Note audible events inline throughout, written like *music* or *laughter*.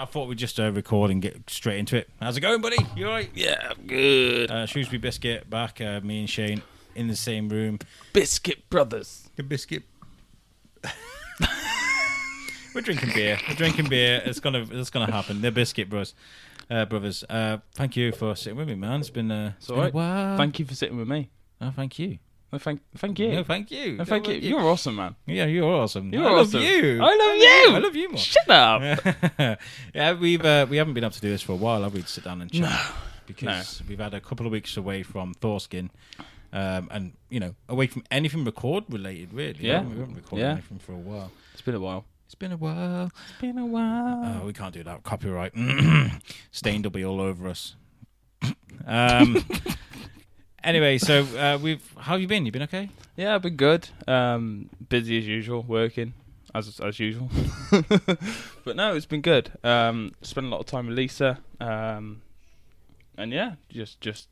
right, I thought we'd just uh, record and get straight into it. How's it going, buddy? You all right? Yeah, I'm good. Uh, Shrewsbury Biscuit back. Uh, me and Shane in the same room. Biscuit Brothers. The biscuit. *laughs* We're drinking beer. We're drinking beer. It's gonna. It's gonna happen. The biscuit bros, uh, brothers. Uh, thank you for sitting with me, man. It's been. Uh, it's all been a while. Thank you for sitting with me. Oh, thank you. No, thank, thank you. No, thank you. No, thank No, you. You're awesome, man. Yeah, you're awesome. You're I love you. I love you. I love you more. Shut up. *laughs* yeah, we've uh, we haven't been able to do this for a while, have we? To sit down and chat No. because we've had a couple of weeks away from Thorskin, um, and you know, away from anything record related, really. Yeah. we? we haven't recorded Yeah. anything for a while. It's been a while. It's been a while. It's been a while. Oh, we can't do that. Copyright. *clears throat* Stained will be all over us. *clears throat* um. *laughs* Anyway, so uh, we've. How have you been? You been okay? yeah, I've been good. Um, busy as usual, working as as usual. *laughs* but no, it's been good. Um, spent a lot of time with Lisa. Um, and yeah, just just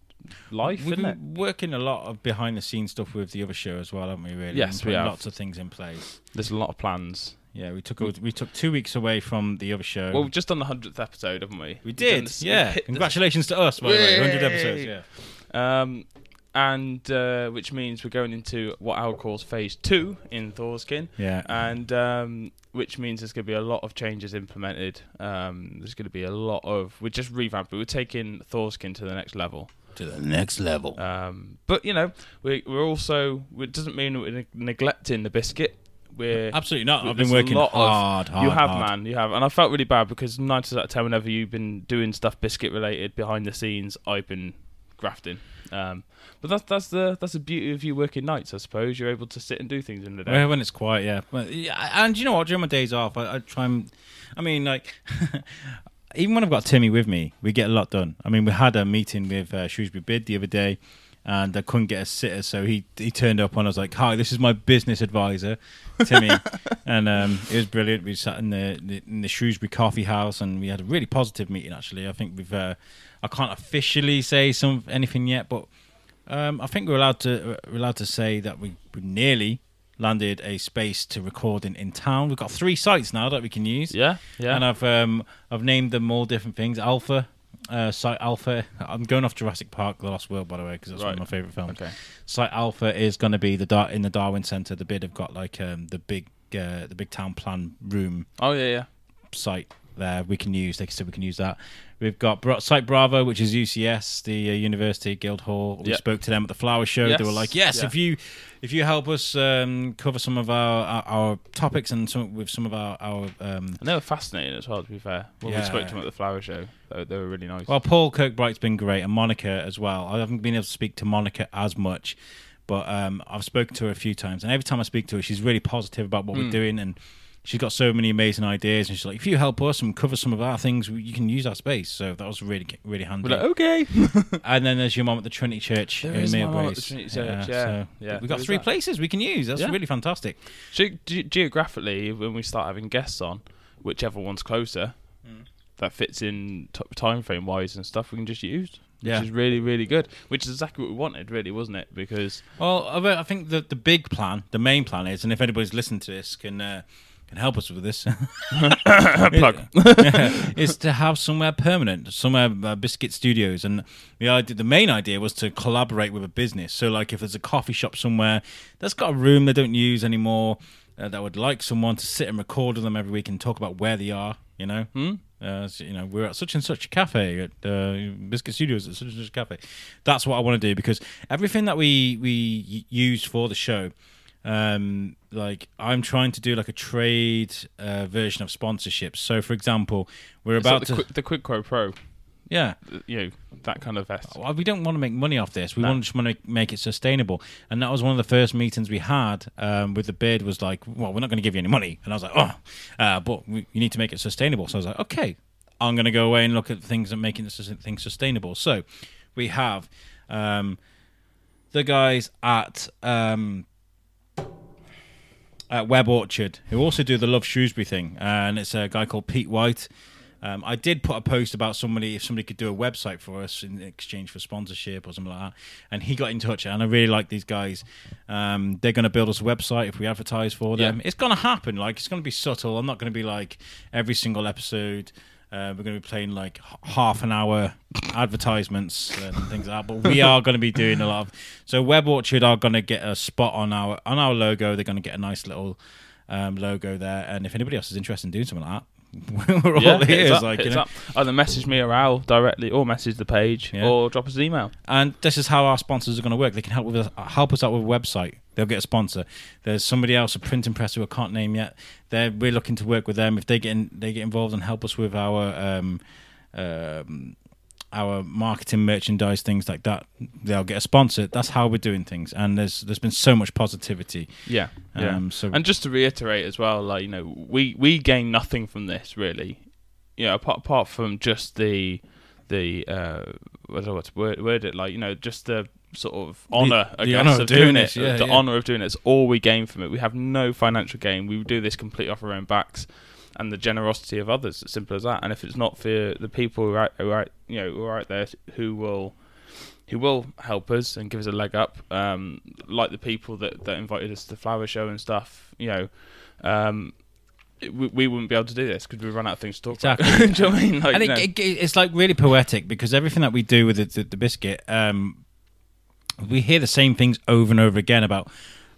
life, We've isn't it? been working a lot of behind the scenes stuff with the other show as well, haven't we? Really? Yes, we have. Lots of things in place. There's a lot of plans. Yeah, we took a, we took two weeks away from the other show. Well, we've just done the hundredth episode, haven't we? we did. yeah. *laughs* Congratulations to us, by the way. 100 episodes. Yeah. Um, and uh, which means we're going into what Al calls phase two in Thorskin, Yeah. and um, which means there's going to be a lot of changes implemented. Um, there's going to be a lot of we're just revamping. We're taking Thorskin to the next level. to the next level. Um, but you know, we, we're also it doesn't mean we're neg- neglecting the biscuit. We're Absolutely not. I've been working lot of- hard, hard. you have, hard. man. You have, and I felt really bad because nine times out of ten, whenever you've been doing stuff biscuit related behind the scenes, I've been grafting. Um, but that's that's the that's the beauty of you working nights, I suppose. You're able to sit and do things in the day. When it's quiet, yeah. But, yeah. And you know what? During my days off, I, I try and. I mean, like. *laughs* even when I've got Timmy with me, we get a lot done. I mean, we had a meeting with uh, Shrewsbury Bid the other day, and I couldn't get a sitter, so he he turned up and I was like, "Hi, this is my business advisor, Timmy," *laughs* and um, it was brilliant. We sat in the, the in the Shrewsbury Coffee House, and we had a really positive meeting. Actually, I think we've. Uh, I can't officially say some anything yet, but um, I think we're allowed to we're allowed to say that we, we nearly landed a space to record in, in town. We've got three sites now that we can use. yeah, yeah. And I've um I've named them all different things. Alpha, uh, Site Alpha. I'm going off Jurassic Park: The Lost World, by the way, because that's one of my favorite films. okay. Site Alpha is going to be the Dar- in the Darwin Centre. The bid have got like um the big uh, the big town plan room Oh yeah, yeah. site there we can use. They said we can use that. We've got Site Bravo, which is UCS, the uh, University Guildhall. We Yep. spoke to them at the Flower Show. They were like, "Yes, Yeah. if you if you help us um, cover some of our our, our topics and some with some of our our um, And they were fascinating as well. To be fair, when Yeah. we spoke to them at the flower show, they, they were really nice. Well, Paul Kirkbright's been great, and Monica as well. I haven't been able to speak to Monica as much, but um, I've spoken to her a few times, and every time I speak to her, she's really positive about what we're Mm. doing, and she's got so many amazing ideas. And she's like, "If you help us and cover some of our things, you can use our space." So that was really really handy. we're like, okay. *laughs* and then there's your mom at the Trinity Church There in mum at the Trinity Church, so yeah. Yeah, we've got three that. places we can use. That's Yeah. really fantastic. Ge- ge- geographically, when we start having guests on, whichever one's closer, Mm. that fits in t- time frame wise and stuff, we can just use. Which Yeah. is really, really good. Which is exactly what we wanted, really, wasn't it? Because Well, I I think the the big plan, the main plan is, and if anybody's listened to this, can uh, can help us with this. *laughs* *laughs* plug. is to have somewhere permanent, somewhere uh, Biscuit Studios, and the idea, the main idea was to collaborate with a business. So, like, if there's a coffee shop somewhere that's got a room they don't use anymore, uh, that would like someone to sit and record with them every week and talk about where they are, you know. Hmm? Uh, so, you know, we're at such and such a cafe at uh, Biscuit Studios at such and such a cafe. That's what I want to do because everything that we we use for the show, um, like I'm trying to do like a trade uh, version of sponsorships. So, for example, we're It's about like to, the, quick, the Quick Quo Pro, yeah. you know, that kind of vest. Well, we don't want to make money off this. We No. want just want to make it sustainable. And that was one of the first meetings we had um, with the bid. Was like, well, we're not going to give you any money. And I was like, oh, uh, but we, you need to make it sustainable. So I was like, okay, I'm going to go away and look at things and making this things sustainable. So we have um, the guys at. Um, at Web Orchard, who also do the Love Shrewsbury thing, and it's a guy called Pete White. Um, I did put a post about somebody if somebody could do a website for us in exchange for sponsorship or something like that, and he got in touch. And I really like these guys. Um, they're going to build us a website if we advertise for them. Yeah. It's going to happen. Like it's going to be subtle. I'm not going to be like every single episode. Uh, we're going to be playing like half an hour advertisements and things like that. But we are going to be doing a lot of. So Web Orchard are going to get a spot on our on our logo. They're going to get a nice little um, logo there. And if anybody else is interested in doing something like that, *laughs* we're all yeah, hit ears. us up, Like you know. up. Either message me or Al directly, or message the page, Yeah. or drop us an email. And this is how our sponsors are going to work. They can help with us, help us out with a website. They'll get a sponsor. There's somebody else, a printing press who I can't name yet. They're we're looking to work with them. If they get in, they get involved and help us with our um, um, our marketing, merchandise, things like that. They'll get a sponsor. That's how we're doing things. And there's there's been so much positivity. Yeah, yeah. Um, so And just to reiterate as well, like you know, we we gain nothing from this really. You know, apart apart from just the the uh, I don't what word, word it like. You know, just the sort of honor, I the guess, honour of doing doing, this, it. yeah, the yeah. honor of doing it. It's all we gain from it. We have no financial gain. We do this completely off our own backs, and the generosity of others. As simple as that. And if it's not for the people who are, out- who are out- you know who are out there who will who will help us and give us a leg up, um, like the people that, that invited us to the flower show and stuff. You know, um, we, we wouldn't be able to do this because we run out of things to talk Exactly. about. *laughs* do you know what I mean? Like, and it, it, it's like really poetic because everything that we do with the, the, the biscuit, um, we hear the same things over and over again about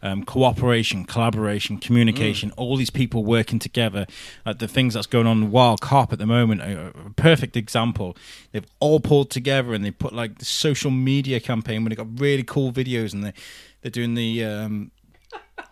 um, cooperation, collaboration, communication. All these people working together. Like the things that's going on in Wyle Cop at the moment, a, a perfect example. They've all pulled together and they put like the social media campaign where they got really cool videos and they they're doing the. Um,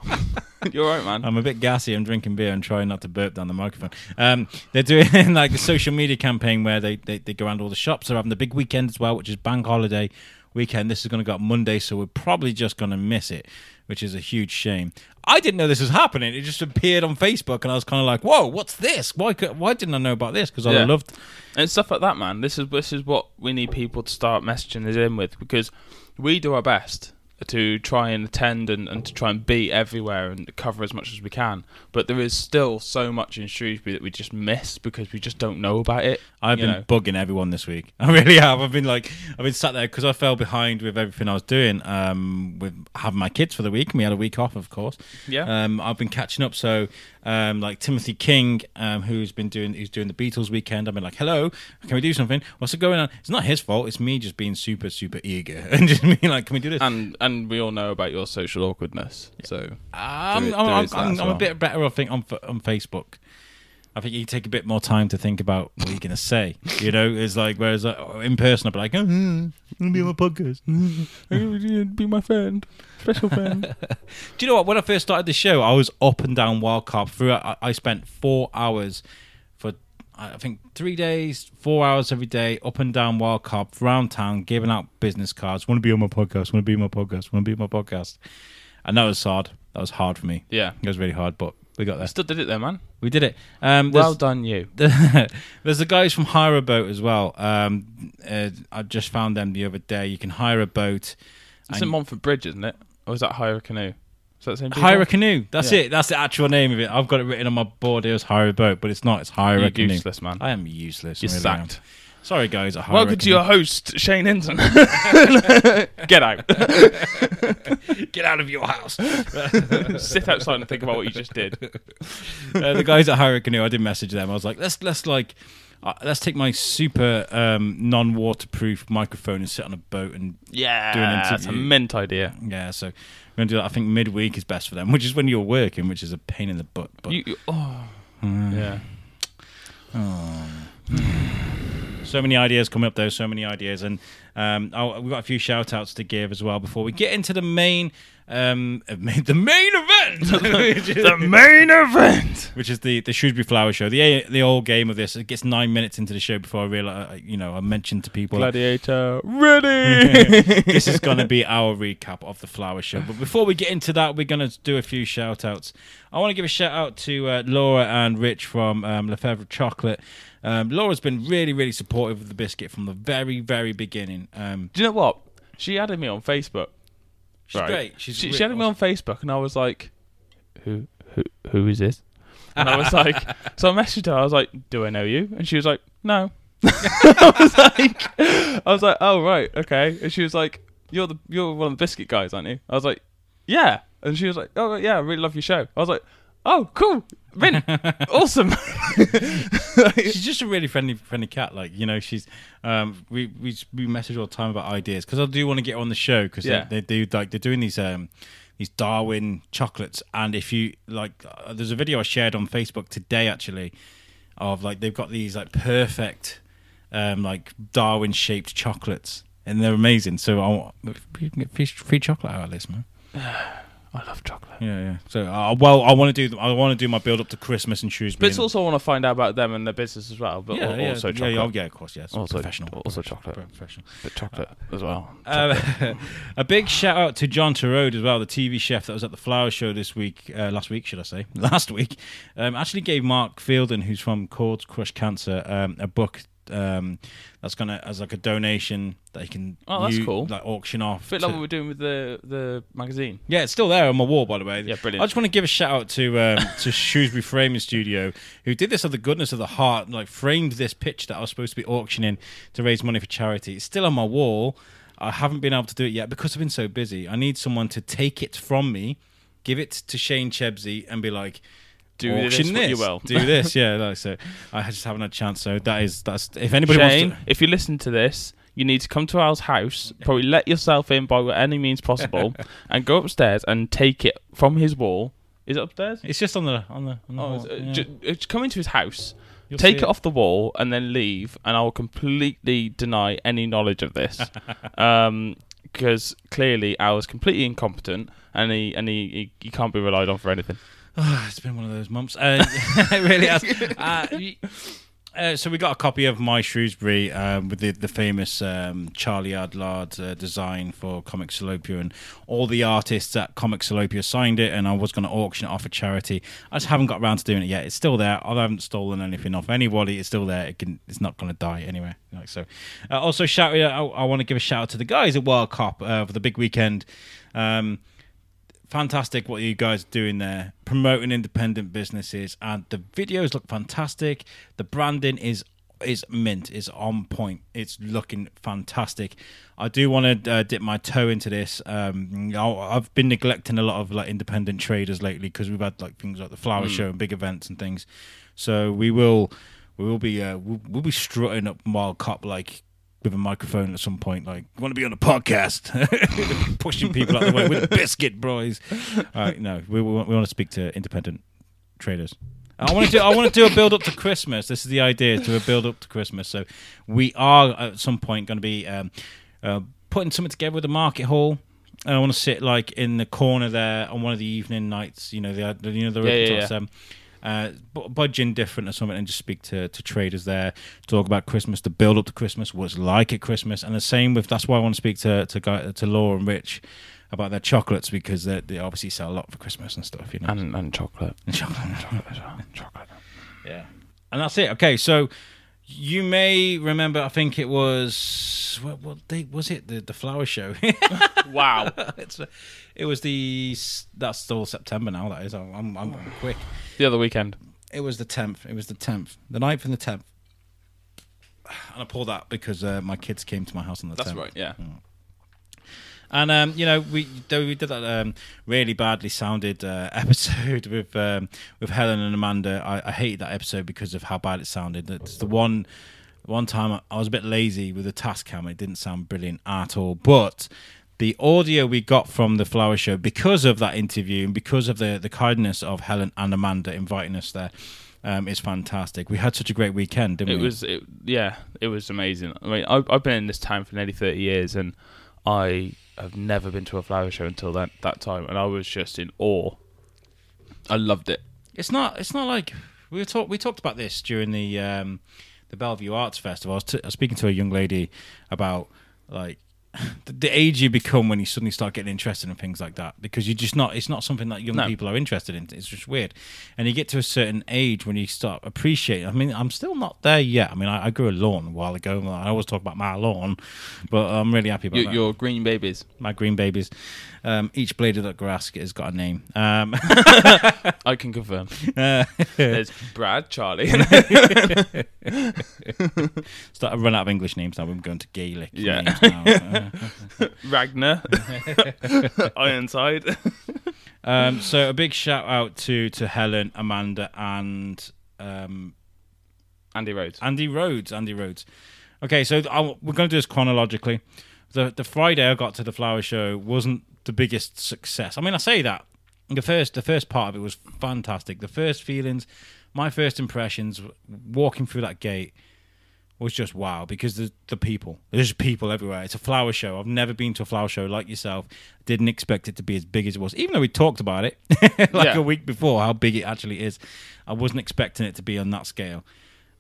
*laughs* you're right, man. I'm a bit gassy. I'm drinking beer and trying not to burp down the microphone. Um, they're doing *laughs* like a social media campaign where they, they, they go around all the shops. They're having the big weekend as well, which is bank holiday weekend. This is going to go up Monday, so we're probably just going to miss it, which is a huge shame. I didn't know this was happening. It just appeared on Facebook, and I was kind of like, "Whoa, what's this? Why could, why didn't I know about this?" Because I Yeah. loved. and stuff like that, man. This is this is what we need people to start messaging us in with because we do our best to try and attend and, and to try and be everywhere and cover as much as we can. But there is still so much in Shrewsbury that we just miss because we just don't know about it. I've been know. bugging everyone this week. *laughs* I really have. I've been like, I've been sat there because I fell behind with everything I was doing. Um, with having my kids for the week, and we had a week off, of course. Yeah. Um, I've been catching up. So, um, like Timothy King, um, who's been doing, who's doing the Beatles weekend. I've been like, hello, can we do something? What's going on? It's not his fault. It's me just being super, super eager *laughs* and just being like, can we do this? and and we all know about your social awkwardness. So I'm, There- I'm, there I'm, I'm, as I'm a bit better, I think, on on Facebook. I think you take a bit more time to think about what you're going to say. You know, it's like, whereas uh, in person, I'd be like, oh, I'm going to be on my podcast. Mm-hmm. Uh, be my friend, special friend. *laughs* Do you know what? When I first started the show, I was up and down Wyle Cop. Throughout, I, I spent four hours for, I think, three days, four hours every day, up and down Wyle Cop, around town, giving out business cards. Want to be on my podcast? Want to be on my podcast? Want to be on my podcast? And that was hard. That was hard for me. yeah, It was really hard, but we got there. still did it there, man. We did it. Um, Well done, you. *laughs* there's the guys from Hire a Boat as well. Um, uh, I just found them the other day. You can hire a boat. It's in Montford Bridge, isn't it? Or is that Hire a Canoe? Is that the same? Hire a canoe. That's Yeah. it. That's the actual name of it. I've got it written on my board here as Hire a Boat, but it's not. It's Hire a You're Canoe. useless, man. I am useless. You're really am. Sorry, guys. At Hire Welcome to your host, Shane Hinton. *laughs* Get out. *laughs* Get out of your house. *laughs* Sit outside and think about what you just did. uh, the guys at Canoe. I did message them. I was like, let's let's like. Uh, let's take my super um, non-waterproof microphone and sit on a boat and Yeah, Do an that's a mint idea. yeah. So we're gonna do that. I think midweek is best for them, which is when you're working, which is a pain in the butt. But You, you- oh, Mm. yeah. *sighs* *sighs* *sighs* So many ideas coming up, though. So many ideas, and um, we've got a few shout outs to give as well before we get into the main, um, uh, *laughs* the main event, *laughs* the main event. which is the the Shrewsbury Flower Show. The the old game of this. It gets nine minutes into the show before I realize, you know, I mentioned to people. Gladiator *laughs* ready. this is going to be our recap of the flower show. But before we get into that, we're going to do a few shout outs. I want to give a shout out to uh, Laura and Rich from um, Lefebvre Chocolate. Um, Laura's been really, really supportive of the biscuit from the very, very beginning. Um, Do you know what? She added me on Facebook. she's Right. great. She's She, re- she added me on Facebook, and I was like, "Who, who, who is this?" And I was like, so I messaged her. I was like, "Do I know you?" And she was like, "No." I was like, I was like, "Oh right, okay." And she was like, "You're the you're one of the biscuit guys, aren't you?" I was like, "Yeah." And she was like, "Oh yeah, I really love your show." I was like, Oh, cool. *laughs* Awesome. *laughs* she's just a really friendly, friendly cat. Like you know, she's um, we we we message all the time about ideas because I do want to get her on the show because Yeah. they, they do like they're doing these um these Darwin chocolates, and if you like, uh, there's a video I shared on Facebook today actually of like they've got these like perfect um like Darwin shaped chocolates. And they're amazing. So I want we can get free, free chocolate out of this, man. *sighs* *sighs* *sighs* I love chocolate. Yeah, yeah. So, uh, well, I want to do. I want to do my build up to Christmas and Shrewsbury. But it's also want to find out about them and their business as well. But yeah, al- yeah, also yeah, chocolate. Yeah, yeah, of course, yes. Also- professional, also chocolate. professional. But chocolate as well. *laughs* Uh, a big shout out to John Torode as well, the TV chef that was at the Flower Show this week, uh, last week, should I say? *laughs* Last week, um, actually gave Mark Fielden, who's from Cords Crush Cancer, um, a book um, that's gonna as like a donation that he can Oh, that's u- cool. like auction off. bit to- like what we're doing with the the magazine. yeah, it's still there on my wall, by the way. Yeah, brilliant. I just want to give a shout out to um, *laughs* to Shrewsbury Framing Studio, who did this of the goodness of the heart, like framed this pitch that I was supposed to be auctioning to raise money for charity. It's still on my wall. I haven't been able to do it yet because I've been so busy. I need someone to take it from me, give it to Shane Chebsey, and be like, Do this auction what this, you will. do this. *laughs* Yeah, like, so I just haven't had a chance. So that is that's if anybody Shane, wants to. if you listen to this, you need to come to our house, probably let yourself in by any means possible, *laughs* and go upstairs and take it from his wall. Is it upstairs? It's just on the on the. On the Oh, wall, it- yeah. come into his house, You'll take see it off the wall, and then leave, and I will completely deny any knowledge of this. *laughs* um, because clearly I was completely incompetent, and he and he, he, he can't be relied on for anything. Oh, it's been one of those months. Uh, *laughs* it really has. Uh, *laughs* uh, so we got a copy of My Shrewsbury um, with the, the famous um, Charlie Adlard uh, design for Comic Salopia, and all the artists at Comic Salopia signed it. And I was going to auction it off for charity. I just haven't got around to doing it yet. It's still there. I haven't stolen anything off anybody. It's still there. It can. It's not going to die anyway. Like so. Uh, also, shout. I, I want to give a shout out to the guys at Wyle Cop uh, for the big weekend. Um, fantastic what you guys are doing there promoting independent businesses and the videos look fantastic. The branding is is mint is on point. It's looking fantastic. I do want to uh, dip my toe into this. Um I- i've been neglecting a lot of like independent traders lately because we've had like things like the flower show and big events and things. So we will we will be uh, we'll, we'll be strutting up Wyle Cop like with a microphone at some point, like want to be on a podcast, *laughs* pushing people out the way with a biscuit, boys. All right, no, we, we, want, we want to speak to independent traders. I want to do. I want to do a build up to Christmas. This is the idea: to a build up to Christmas. So we are at some point going to be um, uh, putting something together with the market hall. And I want to sit like in the corner there on one of the evening nights. You know, the you know the Yeah, yeah, yeah. um, uh, bu- budging different or something, and just speak to, to traders there, talk about Christmas, the build up to Christmas, what's like at Christmas, and the same with. That's why I want to speak to to guy, to Laura and Rich about their chocolates because they they obviously sell a lot for Christmas and stuff. You know, And and chocolate. And *laughs* chocolate. chocolate as. Chocolate. Yeah. And that's it. Okay, so you may remember. I think it was what, what date was it? The the flower show. *laughs* Wow. it's, it was the that's still September now. That is. I'm I'm, I'm quick. the other weekend. It was the tenth. It was the tenth. The 9th and the tenth. *sighs* And I pulled that because uh, my kids came to my house on the That's 10th. right. Yeah. And um, you know, we we did that um, really badly sounded uh, *laughs* episode with um, with Helen and Amanda. I, I hated that episode because of how bad it sounded. It's the one one time I- was a bit lazy with the Tascam. It didn't sound brilliant at all. But the audio we got from the flower show because of that interview and because of the the kindness of Helen and Amanda inviting us there. Um, is fantastic. We had such a great weekend, didn't It we? was, it, yeah, it was amazing. I mean, I've, I've been in this town for nearly thirty years, and I have never been to a flower show until that that time, and I was just in awe. I loved it. It's not. It's not like we were talk. We talked about this during the um, the Bellevue Arts Festival. I was, t- I was speaking to a young lady about like the, age you become when you suddenly start getting interested in things like that because you're just not. It's not something that young No. people are interested in. It's just weird. And you get to a certain age when you start appreciating. I mean, I'm still not there yet. I mean, I, I grew a lawn a while ago. I always talk about my lawn, but I'm really happy about Your, that your green babies. my green babies. Um, each blade of that grass has got a name. Um, *laughs* I can confirm. *laughs* uh, There's Brad, Charlie. *laughs* Start to run out of English names now. We're going to Gaelic Yeah. names now. Ragnar, Ironside. Um, so a big shout out to to Helen, Amanda, and um, Andy Rhodes. Andy Rhodes. Andy Rhodes. Okay, so I, we're going to do this chronologically. The the Friday I got to the flower show wasn't the biggest success. I mean, I say that the first the first part of it was fantastic. The first feelings, my first impressions, walking through that gate was just wow because the the people there's people everywhere. It's a flower show. I've never been to a flower show like yourself. Didn't expect it to be as big as it was, even though we talked about it *laughs* like Yeah. a week before how big it actually is. I wasn't expecting it to be on that scale,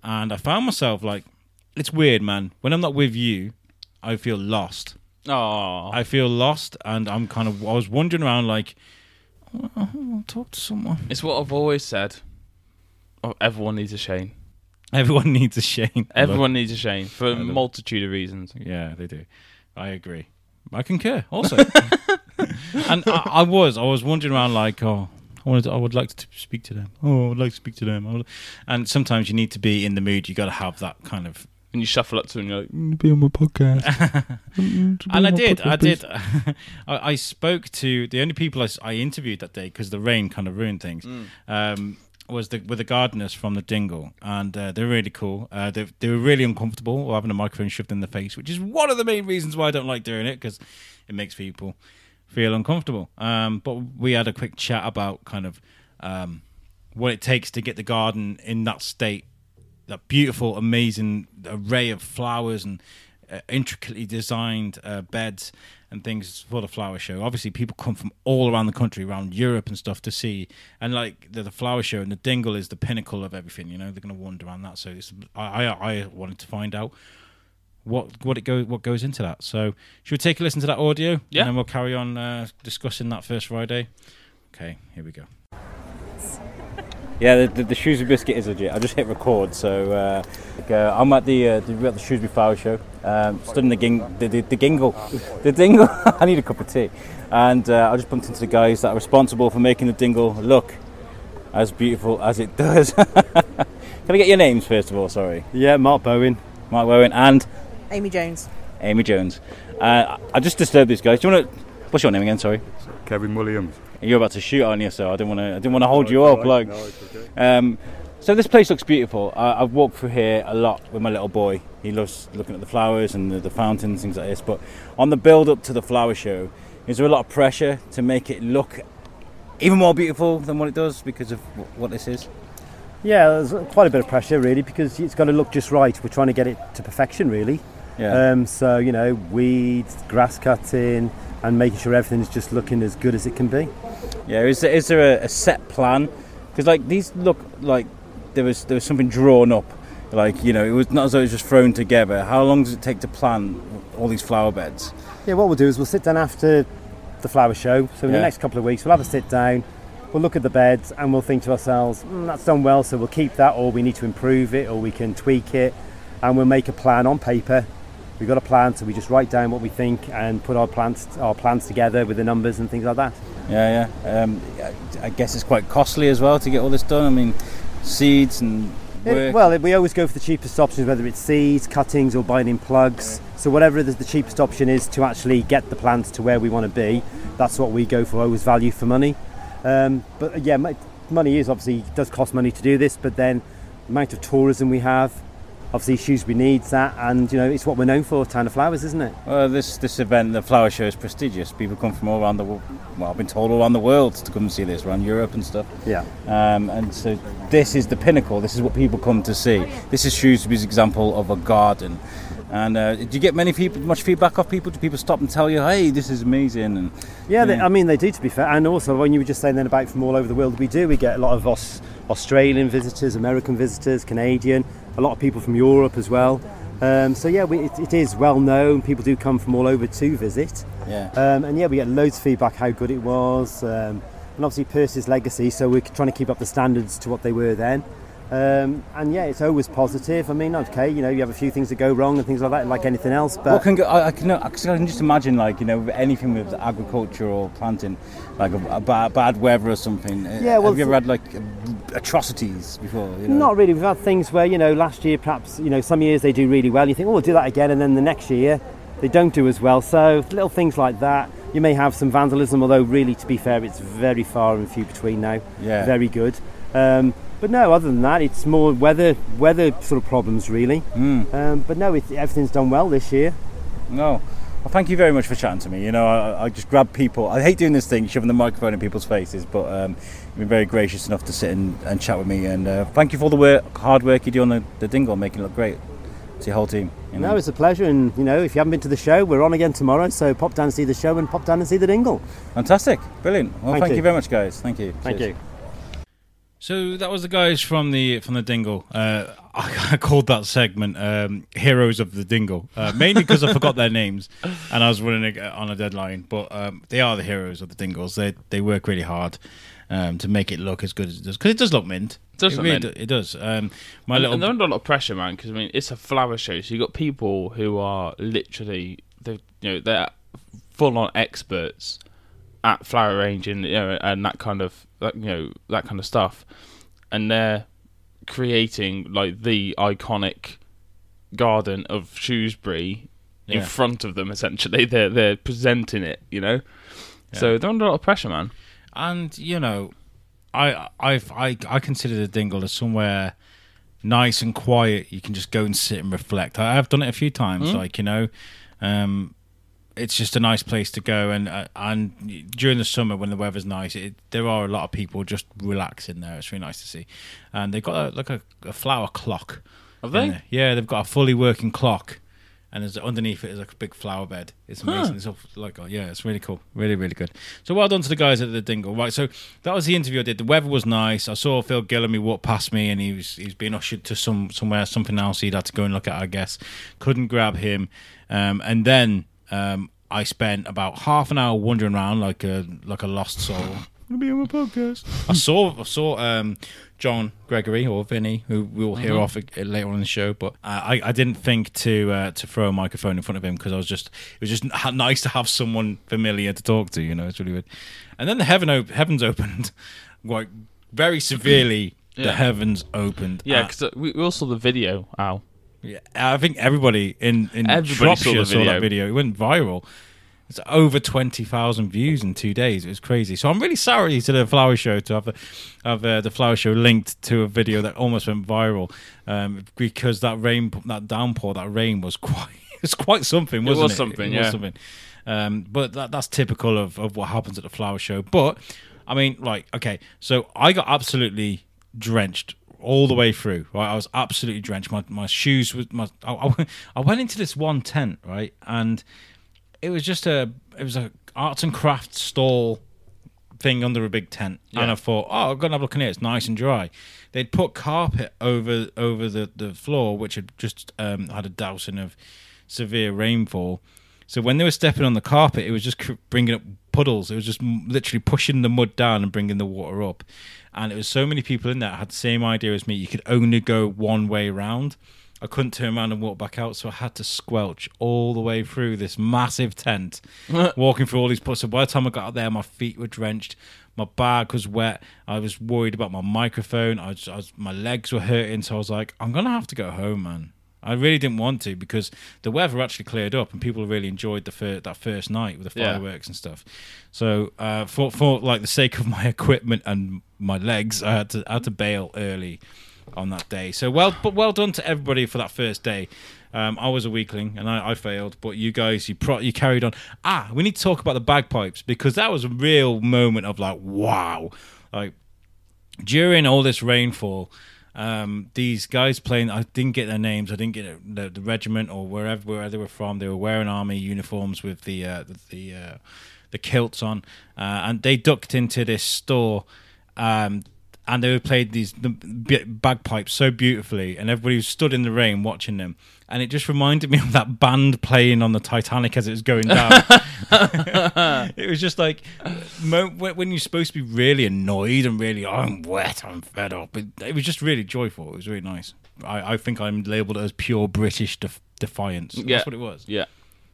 and I found myself like it's weird, man. When I'm not with you, I feel lost. Oh, I feel lost, and I'm kind of I was wandering around like. "Oh, I'll talk to someone. it's what I've always said. Oh, everyone needs a Shane. Everyone *laughs* needs a Shane. Everyone needs a Shane for a multitude of reasons. Yeah, they do. I agree. I concur. Also, *laughs* and I, I was, I was wandering around like, oh, I wanted, to, I would like to speak to them. Oh, I would like to speak to them. I would- And sometimes you need to be in the mood. You got to have that kind of. And you shuffle up to him and you're like, "Mm, Be on my podcast. *laughs* and I did. I did. *laughs* I, I spoke to the only people I, I interviewed that day because the rain kind of ruined things. Um, was the with the gardeners from the Dingle, and uh, they're really cool. Uh, they they were really uncomfortable having a microphone shoved in the face, which is one of the main reasons why I don't like doing it because it makes people feel uncomfortable. Um, but we had a quick chat about kind of um, what it takes to get the garden in that state, that beautiful, amazing array of flowers and uh, intricately designed uh, beds and things for the flower show. Obviously, people come from all around the country, around Europe and stuff, to see. And like the, the flower show and the Dingle is the pinnacle of everything. You know, they're going to wander around that. So it's, I, I I wanted to find out what what it goes what goes into that. So should we take a listen to that audio? Yeah. And then we'll carry on uh, discussing that first Friday. Okay, here we go. Yeah, the, the, the Shrewsbury biscuit is legit. I just hit record, so uh, uh, I'm at the, uh, the we're at the Shrewsbury Flower Show, um, studying the ging, the, the, the gingle, *laughs* the dingle. *laughs* I need a cup of tea, and uh, I just bumped into the guys that are responsible for making the dingle look as beautiful as it does. *laughs* Can I get your names first of all? Sorry, Yeah, Mark Bowen. Mark Bowen and Amy Jones. Amy Jones. Uh, I just disturbed these guys. Do you want to? What's your name again? Sorry. Kevin Williams. You're about to shoot, aren't you? So I didn't want to. I didn't want to hold you up. Like, No, it's okay. Um, so this place looks beautiful. I, I've walked through here a lot with my little boy. He loves looking at the flowers and the, the fountains, things like this. But on the build up to the flower show, is there a lot of pressure to make it look even more beautiful than what it does because of wh- what this is? Yeah, there's quite a bit of pressure really because it's got to look just right. We're trying to get it to perfection really. Yeah. Um, so you know, weeds, grass cutting, and making sure everything's just looking as good as it can be. yeah. Is there, is there a, a set plan? Because like these look like there was there was something drawn up. Like you know, it was not as though it was just thrown together. How long does it take to plan all these flower beds? Yeah, what we'll do is we'll sit down after the flower show. So in Yeah. the next couple of weeks, we'll have a sit down. We'll look at the beds and we'll think to ourselves, mm, that's done well, so we'll keep that, or we need to improve it, or we can tweak it, and we'll make a plan on paper. We've got a plan, so we just write down what we think and put our plans our plans together with the numbers and things like that. Yeah, yeah. Um, I- guess it's quite costly as well to get all this done. I mean, seeds and It- well, we always go for the cheapest options, whether it's seeds, cuttings, or buying in plugs. So whatever the, the cheapest option is to actually get the plants to where we want to be, that's what we go for. Always value for money. Um, but yeah, mo- money is obviously does cost money to do this, but then the amount of tourism we have, obviously Shrewsbury needs that, and you know it's what we're known for, town of flowers, isn't it? well, this this event, the flower show, is prestigious. People come from all around the world. Well, I've been told all around the world to come and see this, around Europe and stuff. Yeah. Um, and so this is the pinnacle. This is what people come to see. This is Shrewsbury's example of a garden. And uh, do you get many people, much feedback off people? Do people stop and tell you, "Hey, this is amazing"? And Yeah, They, I mean they do to be fair, and also when you were just saying then about from all over the world, we do. We get a lot of us Australian visitors, American visitors, Canadian, a lot of people from Europe as well. Um, so yeah, we, it, it is well known. People do come from all over to visit, yeah, um, and yeah, we get loads of feedback how good it was, um, and obviously Percy's legacy. So we're trying to keep up the standards to what they were then. Um, and yeah, it's always positive. I mean, okay, you know, you have a few things that go wrong and things like that, like anything else. But what can go, I, I can I can just imagine like you know anything with agriculture or planting, like a, a bad, bad weather or something. Uh, Yeah, well, have you ever had like atrocities before? You know? Not really. We've had things where, you know, last year perhaps, you know, some years they do really well. You think, oh, we'll do that again. And then the next year they don't do as well. So little things like that. You may have some vandalism, although really, to be fair, it's very far and few between now. Yeah. Very good. Um, but no, other than that, it's more weather weather sort of problems really. Mm. Um, but no, it, everything's done well this year. No. Well, thank you very much for chatting to me. You know, I, I just grab people. I hate doing this thing, shoving the microphone in people's faces, but um, you've been very gracious enough to sit and, and chat with me. And uh, thank you for all the work, hard work you do on the, the dingle, making it look great to your whole team. You know? No, it's a pleasure, and you know, if you haven't been to the show, we're on again tomorrow. So pop down and see the show, and pop down and see the dingle. Fantastic. Brilliant. Well, Thank thank, you. you. very much, guys. Thank you. Thank Cheers. you. So that was the guys from the from the Dingle. Uh, I, *laughs* I called that segment um, "Heroes of the Dingle," uh, mainly because I forgot their names and I was running on a deadline. But um, they are the heroes of the Dingles. They they work really hard um, to make it look as good as it does because it does look mint. It does it look really do- it does. Um, my and, little and they're under a lot of pressure, man. Because I mean, it's a flower show, so you have got people who are literally, they you know, they're full on experts at flower arranging, you know, and that kind of, that, you know, that kind of stuff, and they're creating like the iconic garden of Shrewsbury in front of them. Essentially, *laughs* they're they're presenting it, you know. So they're under a lot of pressure, man. and you know, I I've, I I consider the Dingle as somewhere nice and quiet. You can just go and sit and reflect. I have done it a few times. Like you know, um, it's just a nice place to go. And uh, and during the summer when the weather's nice, it, there are a lot of people just relaxing there. It's really nice to see. And they've got a, like a, a flower clock. Have they? Yeah, they've got a fully working clock. And there's underneath it is like a big flower bed. It's amazing. It's all like oh, yeah, it's really cool, really really good. So well done to the guys at the Dingle. Right, so that was the interview I did. The weather was nice. I saw Phil Gillamy walk past me, and he was he was being ushered to some somewhere something else he'd had to go and look at. I guess couldn't grab him, um, and then um, I spent about half an hour wandering around like a like a lost soul. Gonna be on my podcast. I saw I saw um, John Gregory or Vinny, who we'll hear off uh, later on in the show. But uh, I I didn't think to uh, to throw a microphone in front of him because I was just it was just n- nice to have someone familiar to talk to. You know, it's really weird. And then the heaven op- heavens opened, *laughs* like very severely. The heavens opened. Yeah, Uh, because we, we all saw the video. Al. Yeah, I think everybody in in Everybody saw Shropshire the saw, that video. It went viral. It's over twenty thousand views in two days. It was crazy. So I'm really sorry to the flower show to have, a, have uh, the flower show linked to a video that almost went viral um, because that rain, that downpour, that rain was quite *laughs* it's quite something, wasn't it? was something, yeah. something. Um, but that, that's typical of, of what happens at the flower show. But I mean, like, okay, so I got absolutely drenched all the way through. Right, I was absolutely drenched. My my shoes was my. I, *laughs* I, went into this one tent right, and it was just a it was a arts and crafts stall thing under a big tent, and I thought, oh, I'm gonna have a look in here. It's nice and dry. They'd put carpet over over the the floor, which had just um, had a dousing of severe rainfall. So when they were stepping on the carpet, it was just bringing up puddles. It was just literally pushing the mud down and bringing the water up. And it was so many people in there had the same idea as me. You could only go one way round. I couldn't turn around and walk back out, so I had to squelch all the way through this massive tent, *laughs* walking through all these puddles. So by the time I got out there, my feet were drenched, my bag was wet. I was worried about my microphone. I was, I was my legs were hurting, so I was like, I'm gonna have to go home, man. I really didn't want to because the weather actually cleared up and people really enjoyed the fir- that first night with the Yeah. fireworks and stuff. So uh, for for like the sake of my *laughs* equipment and my legs, I had to I had to bail early on that day. So well, but well done to everybody for that first day. Um, I was a weakling and I, I failed, but you guys, you pro- you carried on. Ah, we need to talk about the bagpipes because that was a real moment of like, wow, like during all this rainfall, um, these guys playing, I didn't get their names. I didn't get the, the regiment or wherever where they were from. They were wearing army uniforms with the uh, the uh, the kilts on, uh, and they ducked into this store. Um, and they were played these bagpipes so beautifully, and everybody stood in the rain watching them, and it just reminded me of that band playing on the Titanic as it was going down. *laughs* *laughs* it was just like when you're supposed to be really annoyed and really "Oh, I'm wet, I'm fed up. It, it was just really joyful. It was really nice. I, I think I'm labelled as pure British def- defiance. Yeah. That's what it was. Yeah.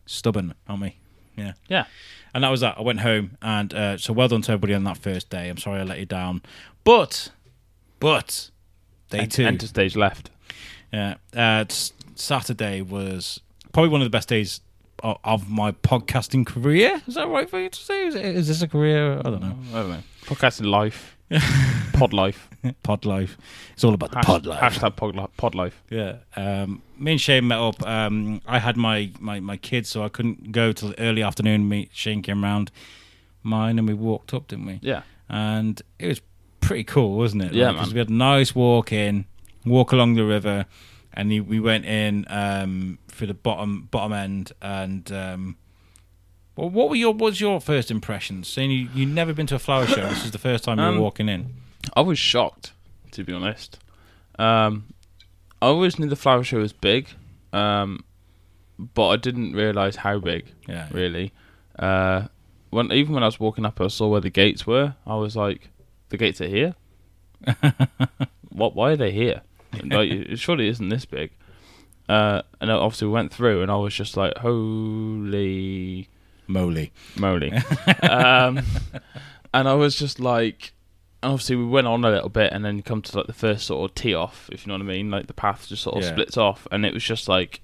Stubborn, aren't we? Yeah. Yeah. And that was that. I went home, and uh, so well done to everybody on that first day. I'm sorry I let you down, but, but, day En- two, Enter stage left. yeah, uh, Saturday was probably one of the best days of, of my podcasting career. Is that right for you to say? Is, it, is this a career? I don't know. I don't know. Podcasting life, *laughs* pod life, Pod life. It's all about the pod life. hashtag pod, li- pod life. Yeah. Um, me and Shane met up. Um, I had my, my, my kids, so I couldn't go till early afternoon. Me Shane came round mine, and we walked up, didn't we? Yeah, And it was pretty cool, wasn't it? Yeah, Like, 'cause man. We had a nice walk in, walk along the river, and he, we went in um, for the bottom bottom end. And um, well, what were your what was your first impressions? Seeing you you never been to a flower show. this is the first time you Um, were walking in. I was shocked to be honest. Um, I always knew the flower show was big, um, but I didn't realize how big. Yeah. really. Uh, when even when I was walking up, I saw where the gates were. I was like, "The gates are here. *laughs* what? Why are they here? *laughs* like, it surely isn't this big." Uh, and obviously we went through, and I was just like, "Holy Moly. moly!" *laughs* um, and I was just like, and obviously we went on a little bit, and then you come to like the first sort of tee off, if you know what I mean. Like the path just sort of Yeah. splits off, and it was just like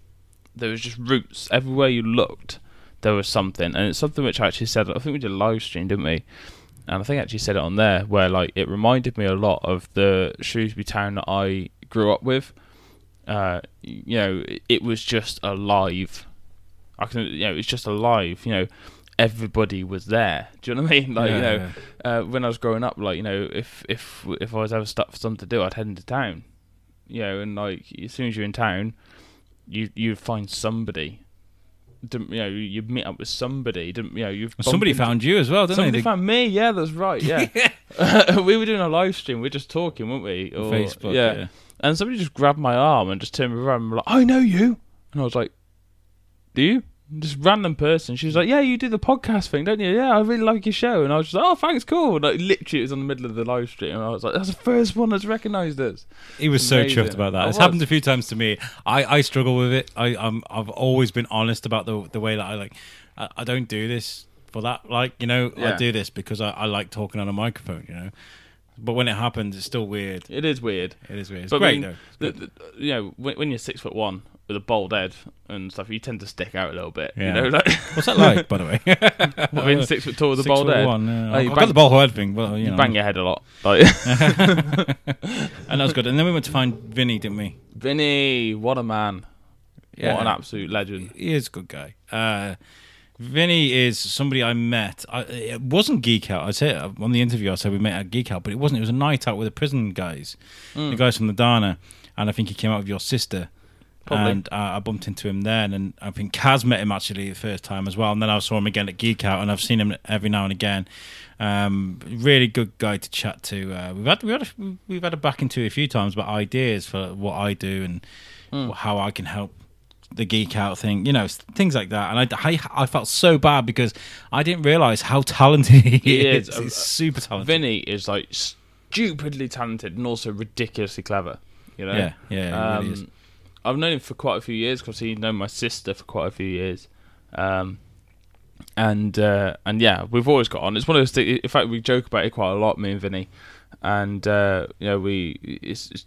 there was just roots everywhere you looked. There was something, and it's something which I actually said. I think we did a live stream, didn't we? And I think I actually said it on there, where like it reminded me a lot of the Shrewsbury town that I grew up with. Uh, you know, it- was just alive. I can, you know, it's just alive. You know, everybody was there. *laughs* Do you know what I mean? Like, you Yeah, know, uh, when I was growing up, like you know, if if if I was ever stuck for something to do, I'd head into town. You know, and like as soon as you're in town, you you'd find somebody. Didn't- You know, you meet up with somebody. Didn't you know? You've Well, somebody into- found you as well, didn't Somebody they? They- found me. Yeah, that's right. Yeah, *laughs* *laughs* we were doing a live stream. We are just talking, weren't we? Or- Facebook. yeah. Yeah. And somebody just grabbed my arm and just turned me around and were like, I know you. And I was like, Do you? Just random person. She was like, Yeah, you do the podcast thing, don't you? Yeah, I really like your show. And I was just like, Oh, thanks, cool. And like, literally, it was in the middle of the live stream. And I was like, That's the first one that's recognised us. He was so chuffed about that. I It's was. happened a few times to me. I, I struggle with it. I I'm, I've always been honest about the the way that I like. I, I don't do this for that. Like you know, I do this because I, I like talking on a microphone. You know, but when it happens, it's still weird. It is weird. It is weird. It's But I mean, though. It's The, the, you know, when, when you're six foot one with a bald head and stuff, you tend to stick out a little bit. Yeah. You know, like *laughs* What's that like, by the way? *laughs* being six foot tall with a bald head. One, yeah. Oh, you I've bang- got the bald head thing, but you, You know, bang your head a lot. Like, *laughs* and that was good. And then we went to find Vinny, didn't we? Vinny, what a man! Yeah. What an absolute legend. he is a good guy. Uh, Vinny is somebody I met. I, it wasn't Geek Out. I said on the interview, I said we met at Geek Out, but it wasn't. It was a night out with the prison guys, Hmm. the guys from the Dana, and I think he came out with your sister. Probably. And uh, I bumped into him then, and I think Kaz met him actually the first time as well. And then I saw him again at Geek Out, and I've seen him every now and again. Um, really good guy to chat to. Uh, we've had we've had a, we've had a back into a few times about ideas for what I do and Hmm. how I can help the geek out thing, you know, things like that. And I, I, I felt so bad because I didn't realize how talented he, He is. is. He's super talented. Vinny is like stupidly talented and also ridiculously clever. You know. Yeah, yeah, he really is. Um, I've known him for quite a few years because he's known my sister for quite a few years. Um, and uh, and yeah, we've always got on. It's one of those things. In fact, we joke about it quite a lot, me and Vinny. And uh, you know, we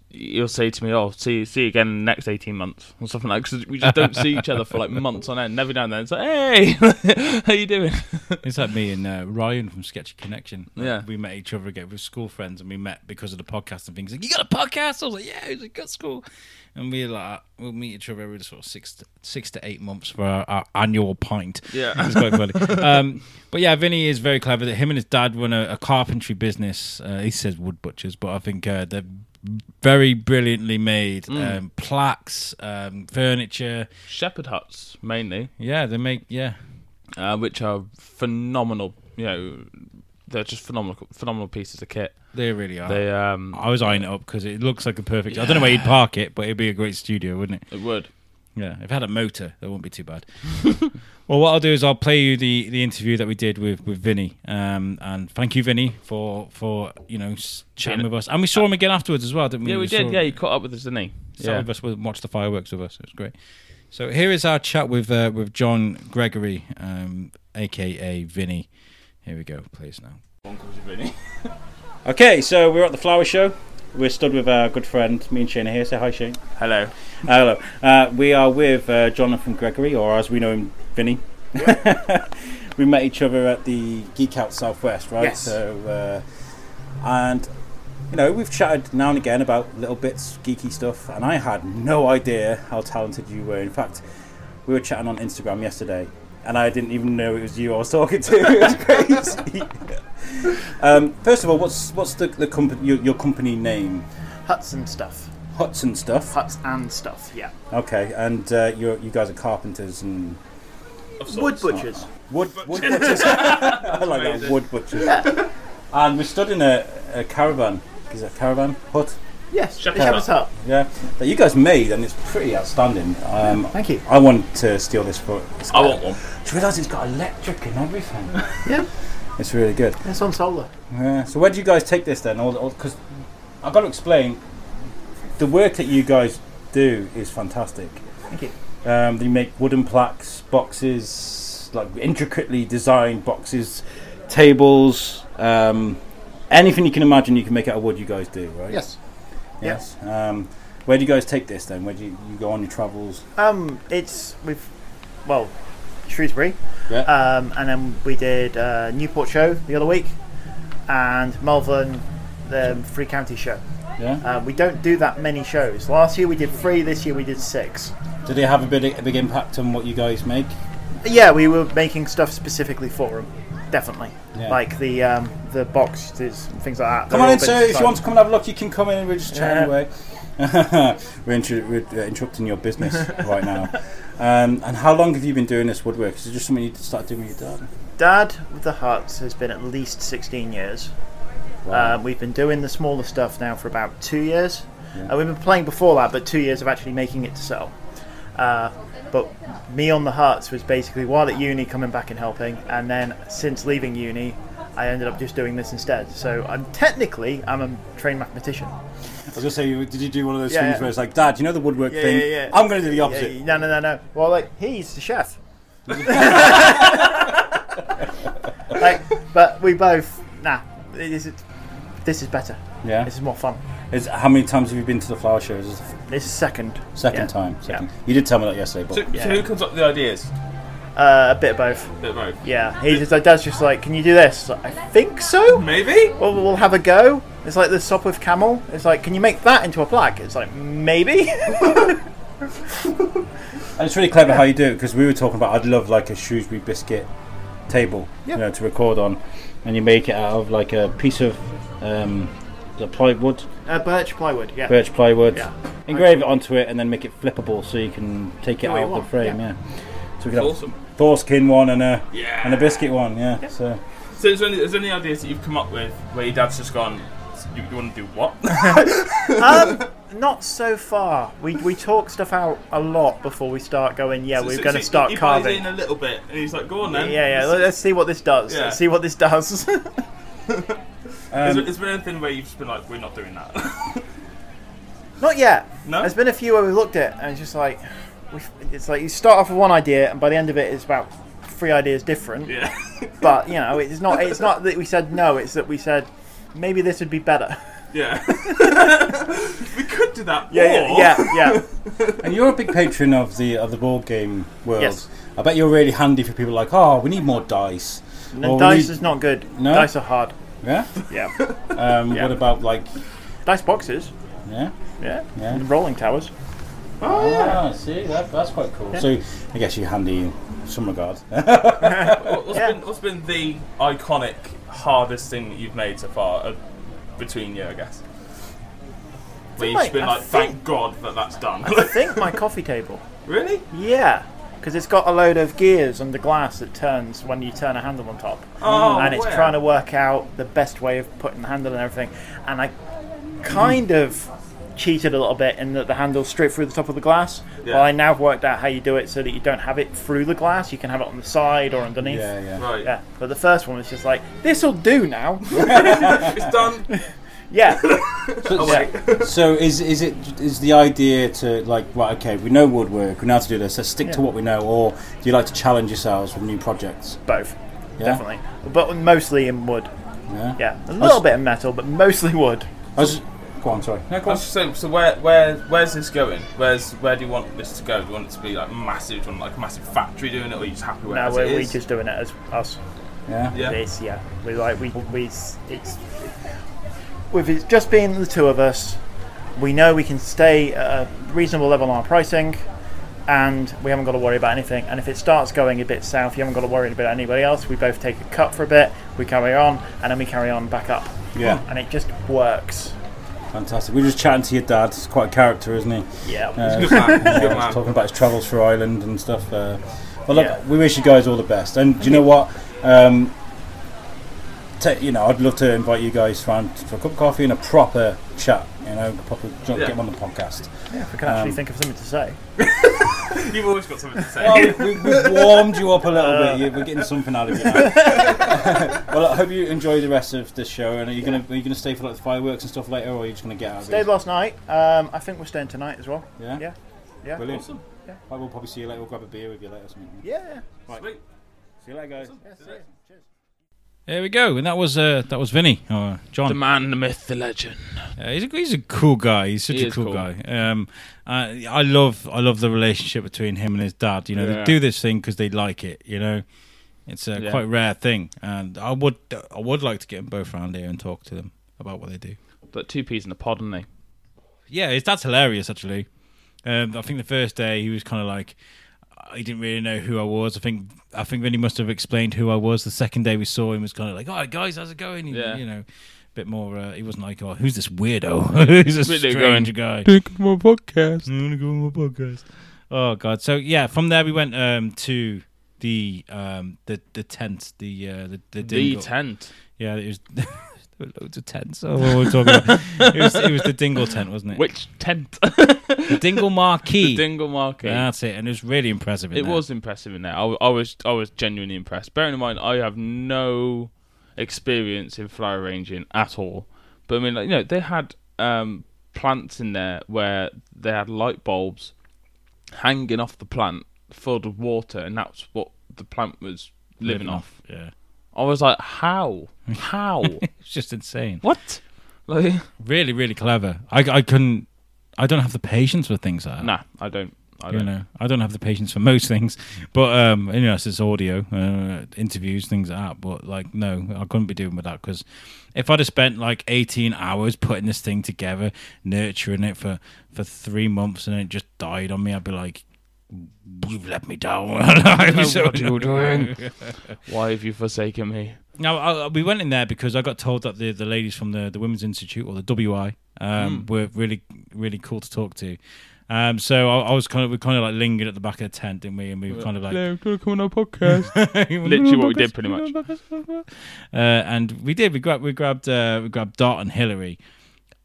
he'll say to me, "Oh, see see you again in the next eighteen months" or something like. Because we just don't see each other for like *laughs* months on end. Every now and then, it's like, "Hey, *laughs* how you doing?" *laughs* It's like me and uh, Ryan from Sketchy Connection. Like, Yeah. we met each other again. We were school friends, and we met because of the podcast and things. Like, you got a podcast? I was like, yeah. He's like, got school, and we like we'll meet each other every sort of six to, six to eight months for our, our annual pint. Yeah. *laughs* it's quite funny. Um, but yeah, Vinny is very clever. That him and his dad run a, a carpentry business. Uh, he says wood butchers, but I think uh, they're very brilliantly made Mm. um, plaques, um, furniture. Shepherd huts mainly. Yeah, they make yeah. uh, which are phenomenal. You know, they're just phenomenal, phenomenal pieces of kit. They really are. They, um, I was eyeing it up because it looks like a perfect. I don't know where you'd park it, but it'd be a great studio, wouldn't it? it would. Yeah, if it had a motor, that wouldn't be too bad. *laughs* well, what I'll do is I'll play you the, the interview that we did with with Vinny, um, and thank you, Vinny, for for you know chatting Being- with us, and we saw him again afterwards as well, didn't we? Yeah, we did. saw- Yeah, he caught up with us, didn't he? sat Yeah. with us, watched the fireworks with us. It was great. So here is our chat with uh, with John Gregory, um, aka Vinny. Here we go. Please now. *laughs* Okay, so we're at the flower show. we're stood with our good friend, me and Shane are here. Say hi, Shane. Hello. Hello. Uh, we are with uh, Jonathon Gregory, or as we know him, Vinnie. *laughs* we met each other at the Geek Out Southwest, right? Yes. So, uh, and you know, we've chatted now and again about little bits, geeky stuff, and I had no idea how talented you were. In fact, we were chatting on Instagram yesterday, and I didn't even know it was you I was talking to. *laughs* it was crazy. *laughs* um, first of all, what's what's the, the company your, your company name? Huts and stuff. Hudson stuff. Huts and stuff. Yeah. Okay, and uh, you're, you guys are carpenters and Wood butchers. wood, wood butchers. *laughs* I like that wood butchers. And we're stood in a, a caravan. Is it a caravan hut? Yes. Shepherd's the Shepherd's Hut. Yeah, that you guys made, and it's pretty outstanding. Um, Thank you. I want to steal this for. I want one. Do you realise it's got electric and everything? *laughs* Yeah. It's really good. It's on solar. Yeah. So where do you guys take this then? Because I've got to explain, the work that you guys do is fantastic. Thank you. Um, they make wooden plaques, boxes, like intricately designed boxes, tables, um, anything you can imagine you can make out of wood. You guys do, right? Yes. Yes. Um, where do you guys take this then? Where do you, you go on your travels? Um, it's we've well, Shrewsbury, Yeah. um, and then we did uh, Newport show the other week, and Malvern, the Three Counties show. yeah. Uh, we don't do that many shows. Last year we did three. This year we did six. Did it have a big, a big impact on what you guys make? Yeah, we were making stuff specifically for them. Definitely, Yeah. like the um, the boxes things like that. Come on in, sir. If you want to come and have a look, you can come in and we're just chatting Yeah. away. *laughs* we're, inter- we're uh, interrupting your business *laughs* right now. Um, and how long have you been doing this woodwork? Is it just something you started doing with your dad? Dad with the huts has been at least 16 years. Wow. Um, we've been doing the smaller stuff now for about two years. Yeah. Uh, we've been playing before that, but two years of actually making it to sell. Uh, but me on the huts was basically while at uni coming back and helping, and then since leaving uni, I ended up just doing this instead. So I'm technically I'm a trained mathematician. I was gonna say, did you do one of those Yeah, things yeah. where it's like, Dad, you know the woodwork Yeah, thing? I'm going to do the opposite. Yeah, no, no, no, no. Well, like he's the chef. *laughs* like, but we both nah. This is this is better. Yeah. This is more fun. Is, how many times have you been to the flower show? Is this the This is second. second Yeah. time? Second. Yeah. You did tell me that yesterday, but So, Yeah. so who comes up with the ideas? Uh, a bit of both. Bit of both. Yeah, he just like Dad's just like, can you do this? Like, I think so. Maybe. Well, we'll have a go. It's like the Sopwith Camel. It's like, can you make that into a plaque? It's like maybe. *laughs* And it's really clever how you do it because we were talking about I'd love like a Shrewsbury biscuit table, Yeah. you know, to record on, and you make it out of like a piece of um, the plywood, uh, birch plywood. Yeah. birch plywood, Yeah. engrave it onto it, and then make it flippable so you can take it Do what out you of the want, frame. yeah. Yeah. So we can have Awesome. Thorskin one and a Yeah. and a biscuit one. Yeah. So So is there, any, is there any ideas that you've come up with where your dad's just gone? You, you want to do what? *laughs* um, not so far. We we talk stuff out a lot before we start going. Yeah, So- we're so- going to so start he buys carving. in a little bit, and he's like, "Go on Yeah, then." yeah. Is- let- Let's see what this does. Yeah. Let's see what this does. *laughs* Is, um, there, is there anything where you've just been like, "We're not doing that"? *laughs* Not yet. No? There's been a few where we've looked at it and it's just like, we've, it's like you start off with one idea and by the end of it it's about three ideas different. yeah. *laughs* But you know, it's not. It's not that we said no. It's that we said maybe this would be better. Yeah. *laughs* we could do that. Yeah, or- yeah, yeah, yeah. and you're a big patron of the of the board game world. Yes. I bet you're really handy for people like, oh, we need more dice. And Or dice need- is not good. No? Dice are hard. Yeah. Yeah. *laughs* Um, Yeah. What about like, dice boxes. yeah, Yeah. yeah. And rolling towers. Ah, see, that, that's quite cool. Yeah. So I guess you're handy in some regard. *laughs* What- What's Yeah. been what's been the iconic hardest thing that you've made so far uh, between you, I guess? Where you've like- been I like, think- "Thank God that that's done." I think my coffee table. *laughs* really? Yeah. Because it's got a load of gears under glass that turns when you turn a handle on top. Oh, and it's wow. trying to work out the best way of putting the handle and everything. And I kind hmm. of cheated a little bit in that the handle's straight through the top of the glass. Yeah. Well, I now have worked out how you do it so that you don't have it through the glass. You can have it on the side or underneath. yeah, yeah. Right. Yeah, but the first one was just like, this'll do now. *laughs* It's done. *laughs* yeah, *laughs* Oh, wait. *laughs* So is is it is the idea to like right? Okay, we know woodwork. We know how to do this. Let's stick to what we know. Or do you like to challenge yourselves with new projects? both, Yeah? definitely. But mostly in wood. Yeah. Yeah, a little bit of metal, but mostly wood. I was Go on, sorry. No, I was just saying, so where, where, where's this going? Where's, where do you want this to go? Do you want it to be like massive? Do you want like a massive factory doing it, or are you just happy with it No, we're, it we're just doing it as us. Yeah. Yeah. This, yeah. We like we we it's with it just being the two of us, we know we can stay at a reasonable level on our pricing, and we haven't got to worry about anything. And if it starts going a bit south, you haven't got to worry about anybody else. We both take a cut for a bit, we carry on, and then we carry on back up. Yeah. And it just works. Fantastic. We were just chatting to your dad. He's quite a character, isn't he? Yeah. Uh, Good man. yeah, Good he's man. talking about his travels through Ireland and stuff. Uh, well, look, Yeah. we wish you guys all the best. And do you know what? Um, ta- you know, I'd love to invite you guys round for a cup of coffee and a proper chat. You know, proper Yeah. get them on the podcast. yeah, if we can actually Um, think of something to say. *laughs* You've always got something to say. Well, we, we, we've warmed you up a little bit. You- We're getting something out of you. Now. *laughs* well, I hope you enjoy the rest of the show. And are you gonna are you gonna stay for like the fireworks and stuff later, or are you just gonna get out of Stayed it? last night. Um, I think we're staying tonight as well. Yeah. Yeah. Yeah. Brilliant. Awesome. Yeah. Right, we'll probably see you later. We'll grab a beer with you later. Or something. Yeah. Right. Sweet. See you later, guys. yeah. see ya. There we go, and that was uh, that was Vinnie or John. The man, the myth, the legend. Uh, he's a he's a cool guy. He's such He a cool, cool. guy. Um, I I love I love the relationship between him and his dad. You know, Yeah. they do this thing because they like it. You know, it's a Yeah. quite rare thing, and I would I would like to get them both around here and talk to them about what they do. But two peas in a pod, aren't they? Yeah, his dad's hilarious actually. Um, I think the first day he was kind of like he didn't really know who I was. I think I think Vinnie must have explained who I was. The second day we saw him was kind of like, "All right, guys, how's it going?" He- Yeah. You know, a bit more. Uh, he wasn't like, "Oh, who's this weirdo? *laughs* who's this Really strange guy?" Think my podcast. I'm gonna go on my podcast. Oh god. So yeah, from there we went um, to the um, the the tent, the uh, the the, The tent. Yeah, it was. *laughs* loads of tents. Oh, what were we talking about? it was it was the dingle tent, wasn't it? Which tent? *laughs* the dingle marquee. the dingle market. That's it, and it was really impressive. In It there. was impressive in there. I, I was I was genuinely impressed. Bearing in mind, I have no experience in flower arranging at all. But I mean, like, you know, they had um, plants in there where they had light bulbs hanging off the plant, filled with water, and that's what the plant was living, off. Yeah, I was like, how? *laughs* How? it's just insane. what? Like, Really, really clever. I, I couldn't. I don't have the patience for things like that. nah, I don't. I you don't. know, I don't have the patience for most things, but um, you know, it's audio, uh, interviews, things like that. But like, no, I couldn't be doing with that because if I'd have spent like eighteen hours putting this thing together, nurturing it for for three months, and it just died on me, I'd be like, "You've let me down." *laughs* So What are you doing? Why have you forsaken me? Now I, we went in there because I got told that the, the ladies from the, the Women's Institute or the WI um, Mm. were really really cool to talk to. Um, so I, I was kind of we kind of like lingered at the back of the tent, didn't we? And we were kind of like I come on our podcast? *laughs* literally what we did, pretty much. *laughs* Uh, and we did. We grabbed we grabbed uh, we grabbed Dot and Hilary,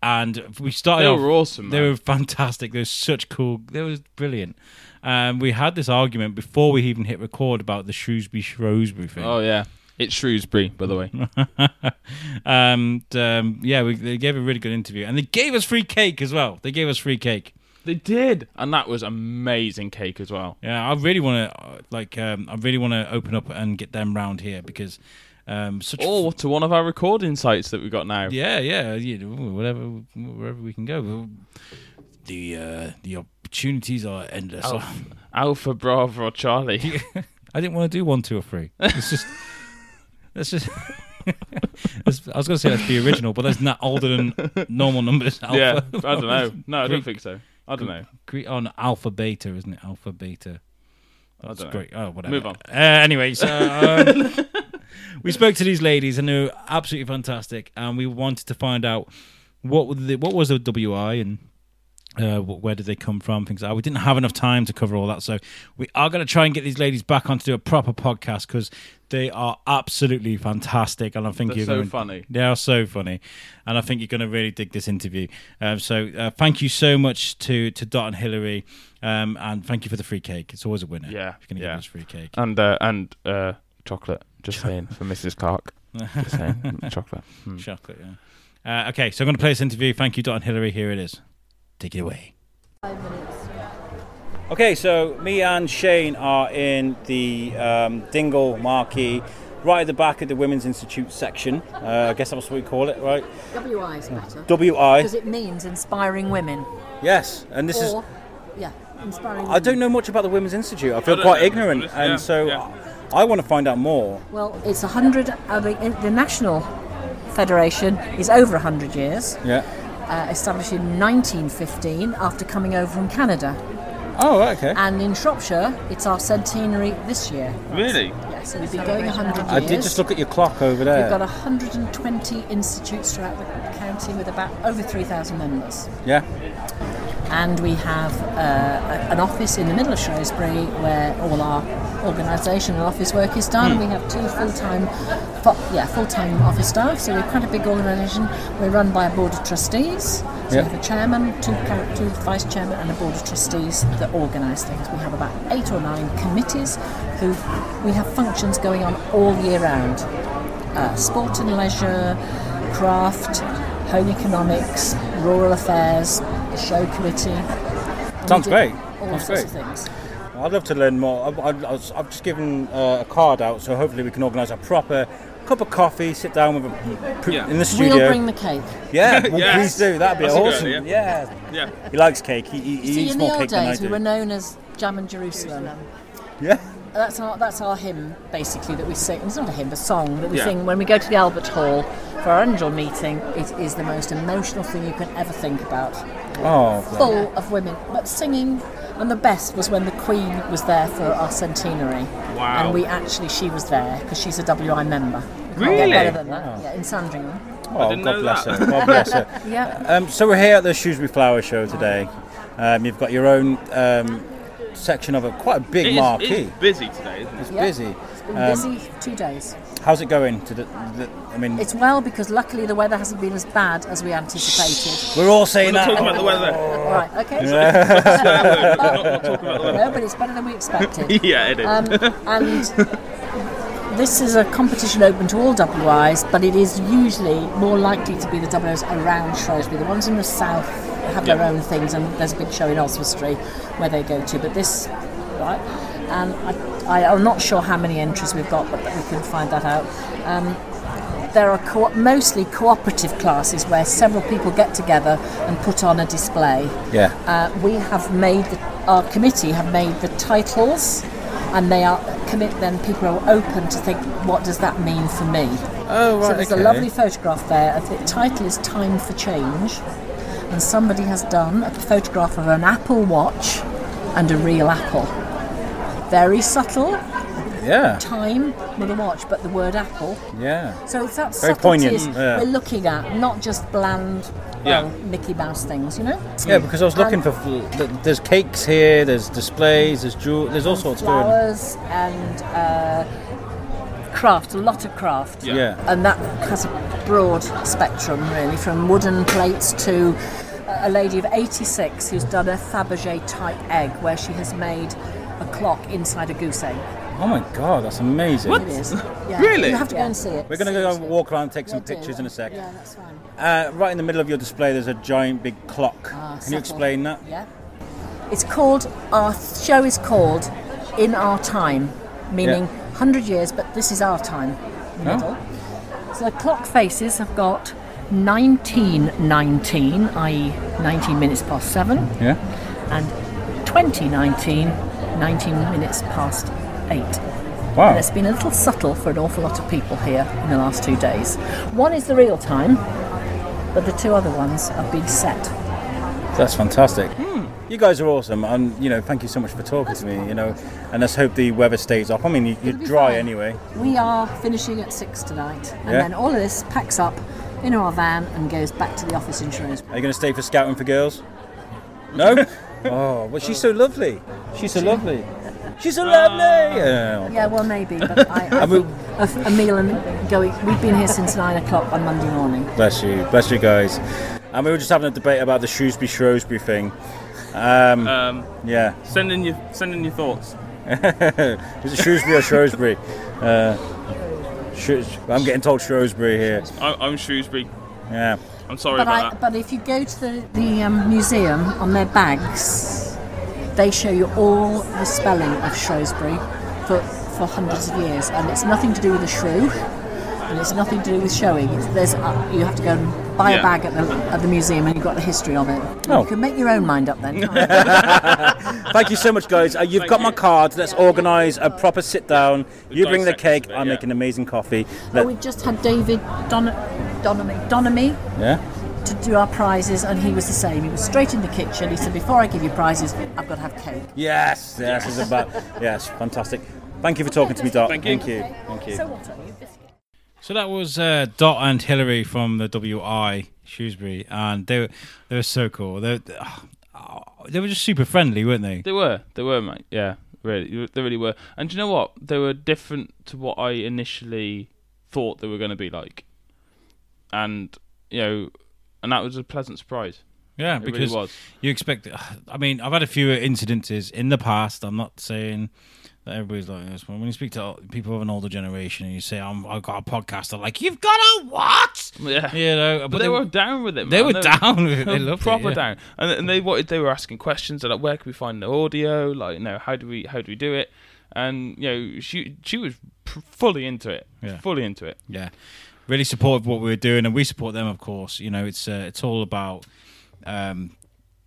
and we started. They off, were awesome. they man. were fantastic. They were such cool. They were brilliant. Um, we had this argument before we even hit record about the Shrewsbury Shrewsbury thing. Oh yeah, it's Shrewsbury, by the way. *laughs* and um, yeah, we, they gave a really good interview, and they gave us free cake as well. They gave us free cake. They did, and that was amazing cake as well. Yeah, I really want to like, um, I really want to open up and get them round here because um, such. Or to one of our recording sites that we've got now. yeah, yeah, you know, whatever, wherever we can go. The uh, the opportunities are endless. Alpha, *laughs* Alpha Bravo or Charlie. *laughs* I didn't want to do one, two, or three. It's just. *laughs* That's just. I was going to say let's be original, but that's not older than normal numbers. Alpha. yeah, I don't know. No, I don't think so. I don't know. Gre- on alpha beta, isn't it? Alpha beta. I That's don't know. great. Oh, whatever. Move on. Uh, anyway, so um, we spoke to these ladies, and they were absolutely fantastic. And we wanted to find out what the, what was the WI and uh, where did they come from, things like that. We didn't have enough time to cover all that, so we are going to try and get these ladies back on to do a proper podcast because they are absolutely fantastic, and I think They're you're so going funny. they are so funny, and I think you're going to really dig this interview. Um, so uh, thank you so much to to Dot and Hilary, um, and thank you for the free cake. It's always a winner. Yeah, if you're going to yeah. give us free cake. And uh, and uh, chocolate. Just saying for Mrs. Clark. *laughs* Just saying chocolate. Hmm. Chocolate. Yeah. Uh, okay, so I'm going to play this interview. Thank you, Dot and Hilary. Here it is. Take it away. Five minutes. Okay, so me and Shane are in the um, Dingle Marquee, right at the back of the Women's Institute section. Uh, I guess that's what we call it, right? WI is better. WI. Because it means inspiring women. Yes, and this is. yeah, inspiring women. I don't know much about the Women's Institute. I feel don't quite know, ignorant, yeah, and so yeah. I want to find out more. Well, it's a hundred. Uh, the, the national federation is over a hundred years. Yeah. Uh, established in 1915 after coming over from Canada. Oh, okay. And in Shropshire, it's our centenary this year. Really? Yeah, so we've been going 100 years. I did just look at your clock over there. We've got 120 institutes throughout the county with about over 3,000 members. yeah. And we have uh, a- an office in the middle of Shrewsbury where all our organisation and office work is done. Hmm. We have two full-time, fu- yeah, full-time office staff. So we're quite a big organisation. We're run by a board of trustees. So Yeah. we have a chairman, two, two vice chairmen, and a board of trustees that organise things. We have about eight or nine committees who we have functions going on all year round. Uh, sport and leisure, craft, home economics, rural affairs, the show committee. And Sounds great. All Sounds sorts great. of things. I'd love to learn more. I, I, I was, I've just given uh, a card out, so hopefully we can organise a proper cup of coffee, sit down with a, pr- Yeah. in the studio. We'll bring the cake. yeah, *laughs* well, Yes. please do. That'd be That's a good awesome. yeah. Yeah. he likes cake. He, he, he See, eats in more the old cake than I days, we were known as Jam and Jerusalem. yeah. That's our that's our hymn basically that we sing. It's not a hymn, a song that we Yeah. sing when we go to the Albert Hall for our annual meeting. It is the most emotional thing you can ever think about. Oh, Full of women, but singing. And the best was when the Queen was there for our centenary. Wow. And we actually, she was there because she's a WI member. You can't Really? Get better than that. Yeah, in Sandringham. oh God bless that. her. God bless her. *laughs* *laughs* Yeah. Um, so we're here at the Shrewsbury Flower Show today. Um, you've got your own um, section of a quite a big It is, marquee. it's busy today, isn't it? It's Yeah. busy. It's been Um, busy two days. How's it going? To the, the, I mean, It's well because luckily the weather hasn't been as bad as we anticipated. we're all saying We're that. talking about the weather. All right, okay. not, not about No, but it's better than we expected. *laughs* yeah, it is. Um, and this is a competition open to all WIs, but it is usually more likely to be the WIs around Shrewsbury. The ones in the south have their own things, and there's a big show in Oswestry where they go to. But this, right? And I, I, I'm not sure how many entries we've got, but we can find that out. Um, there are co- mostly cooperative classes where several people get together and put on a display. Yeah. Uh, we have made the, our committee have made the titles, and they are commit. Then people are open to think, what does that mean for me? Oh, right. so there's okay. a lovely photograph there. The title is "Time for Change," and somebody has done a photograph of an Apple Watch and a real apple. Very subtle Yeah. time with a watch, but the word apple. Yeah. So it's that Very subtlety poignant, yeah. we're looking at, not just bland, Yeah. well, Mickey Mouse things, you know. Yeah, because I was looking Um, for. There's cakes here. There's displays. There's jewel. There's all sorts going. on. flowers and uh, craft, a lot of craft. Yeah. Yeah. And that has a broad spectrum, really, from wooden plates to a lady of 86 who's done a Fabergé type egg where she has made a clock inside a goose egg. Oh my god, that's amazing. It is. *laughs* Yeah. Really? You have to go and see it. We're gonna go Seriously. walk around and take some Yeah, do. pictures in a sec. Yeah, that's fine. Uh, right in the middle of your display, there's a giant big clock. Ah, Can you explain that? Yeah. It's called, our show is called In Our Time, meaning Yeah. 100 years, but this is our time. in the Oh. Middle. So the clock faces have got 1919, i.e., 19 minutes past 7, Yeah. and 2019, 19 minutes past 8. Wow. And it's been a little subtle for an awful lot of people here in the last two days. One is the real time, but the two other ones have been set. That's fantastic. Hmm. You guys are awesome, and you know, thank you so much for talking to me. You know, and let's hope the weather stays up. I mean, you, you're dry fine. anyway. We are finishing at six tonight, and Yeah. then all of this packs up in our van and goes back to the office in Shrewsbury. Are you going to stay for scouting for girls? No. *laughs* oh, but she's so lovely. She's so lovely. She's so lovely. Yeah. Yeah, well, maybe, but *laughs* I, I I mean- a, a meal and going. We've been here since nine o'clock on Monday morning. Bless you, bless you guys. And we were just having a debate about the Shrewsbury Shrewsbury thing. Um, Um, yeah, send in your send in your thoughts. *laughs* is it Shrewsbury or Shrewsbury? Uh, Shrews- I'm getting told Shrewsbury here. I, I'm Shrewsbury. Yeah, I'm sorry But I, that. but if you go to the, the um, museum on their bags, they show you all the spelling of Shrewsbury for for hundreds of years, and it's nothing to do with the shrew, and it's nothing to do with showing. It's, there's uh, you have to go and buy Yeah. a bag at the, at the museum, and you've got the history of it. Oh. You can make your own mind up then. *laughs* Thank you so much, guys. Uh, you've got my card. Let's organise a proper sit down. You bring the dissect this cake. I yeah. make an amazing coffee. Oh, we just had David Don- Domoney, Domoney yeah. to do our prizes, and he was the same. He was straight in the kitchen. He said, "Before I give you prizes, I've got to have cake." Yes. Yes. It's about. Yes. Fantastic. Thank you for talking to me, Dot. Thank you. Thank you. Thank you. So what are you? Biscuit? So that was uh, Dot and Hilary from the WI Shrewsbury, and they were they were so cool. They oh, *sighs* they were just super friendly, weren't they? They were, they were, mate. Yeah, really, they really were. And do you know what? They were different to what I initially thought they were going to be like. And you know, and that was a pleasant surprise. Yeah, It because really you expect. *sighs* I mean, I've had a few incidences in the past. I'm not saying everybody's like this, but when you speak to people of an older generation and you say, I'm, "I've got a podcast," they're like, "You've got a what?" Yeah. You know, But, they, were down with it. they man. were *laughs* down with it. They were loved proper it. yeah. down, and and they wanted. They were asking questions like, "Where can we find the audio? Like, you know, how do we how do we do it?" And you know, she she was fully into it. Yeah. Fully into it. Yeah, really supportive of what we were doing, and we support them, of course. You know, it's uh, it's all about um,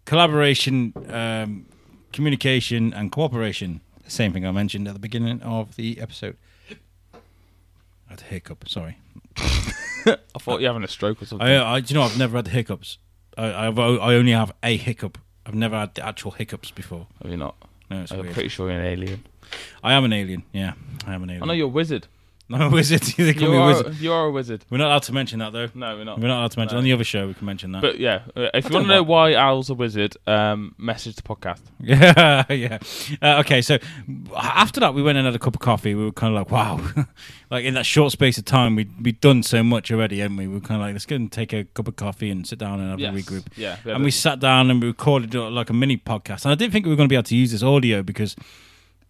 collaboration, um, communication, and cooperation. Same thing I mentioned at the beginning of the episode. I had a hiccup. Sorry. *laughs* I thought you were having a stroke or something. I, I, do you know, I've never had the hiccups. I, I've, I only have a hiccup. I've never had the actual hiccups before. Are you not? No, it's I'm weird. pretty sure you're an alien. I am an alien. Yeah, I am an alien. I know you're a wizard. I'm a wizard. *laughs* You a are, wizard. you are a wizard. We're not allowed to mention that though. No, we're not. We're not allowed to mention No. on the other show. We can mention that. But yeah, uh, if you want to know why Al's a wizard, um, message the podcast. *laughs* Yeah, yeah. Uh, okay, so after that, we went and had a cup of coffee. We were kind of like, wow, *laughs* like in that short space of time, we we'd done so much already, hadn't we? We were kind of like, let's go and take a cup of coffee and sit down and have Yes. a regroup. Yeah, And we sat down and we recorded uh, like a mini podcast. And I didn't think we were going to be able to use this audio because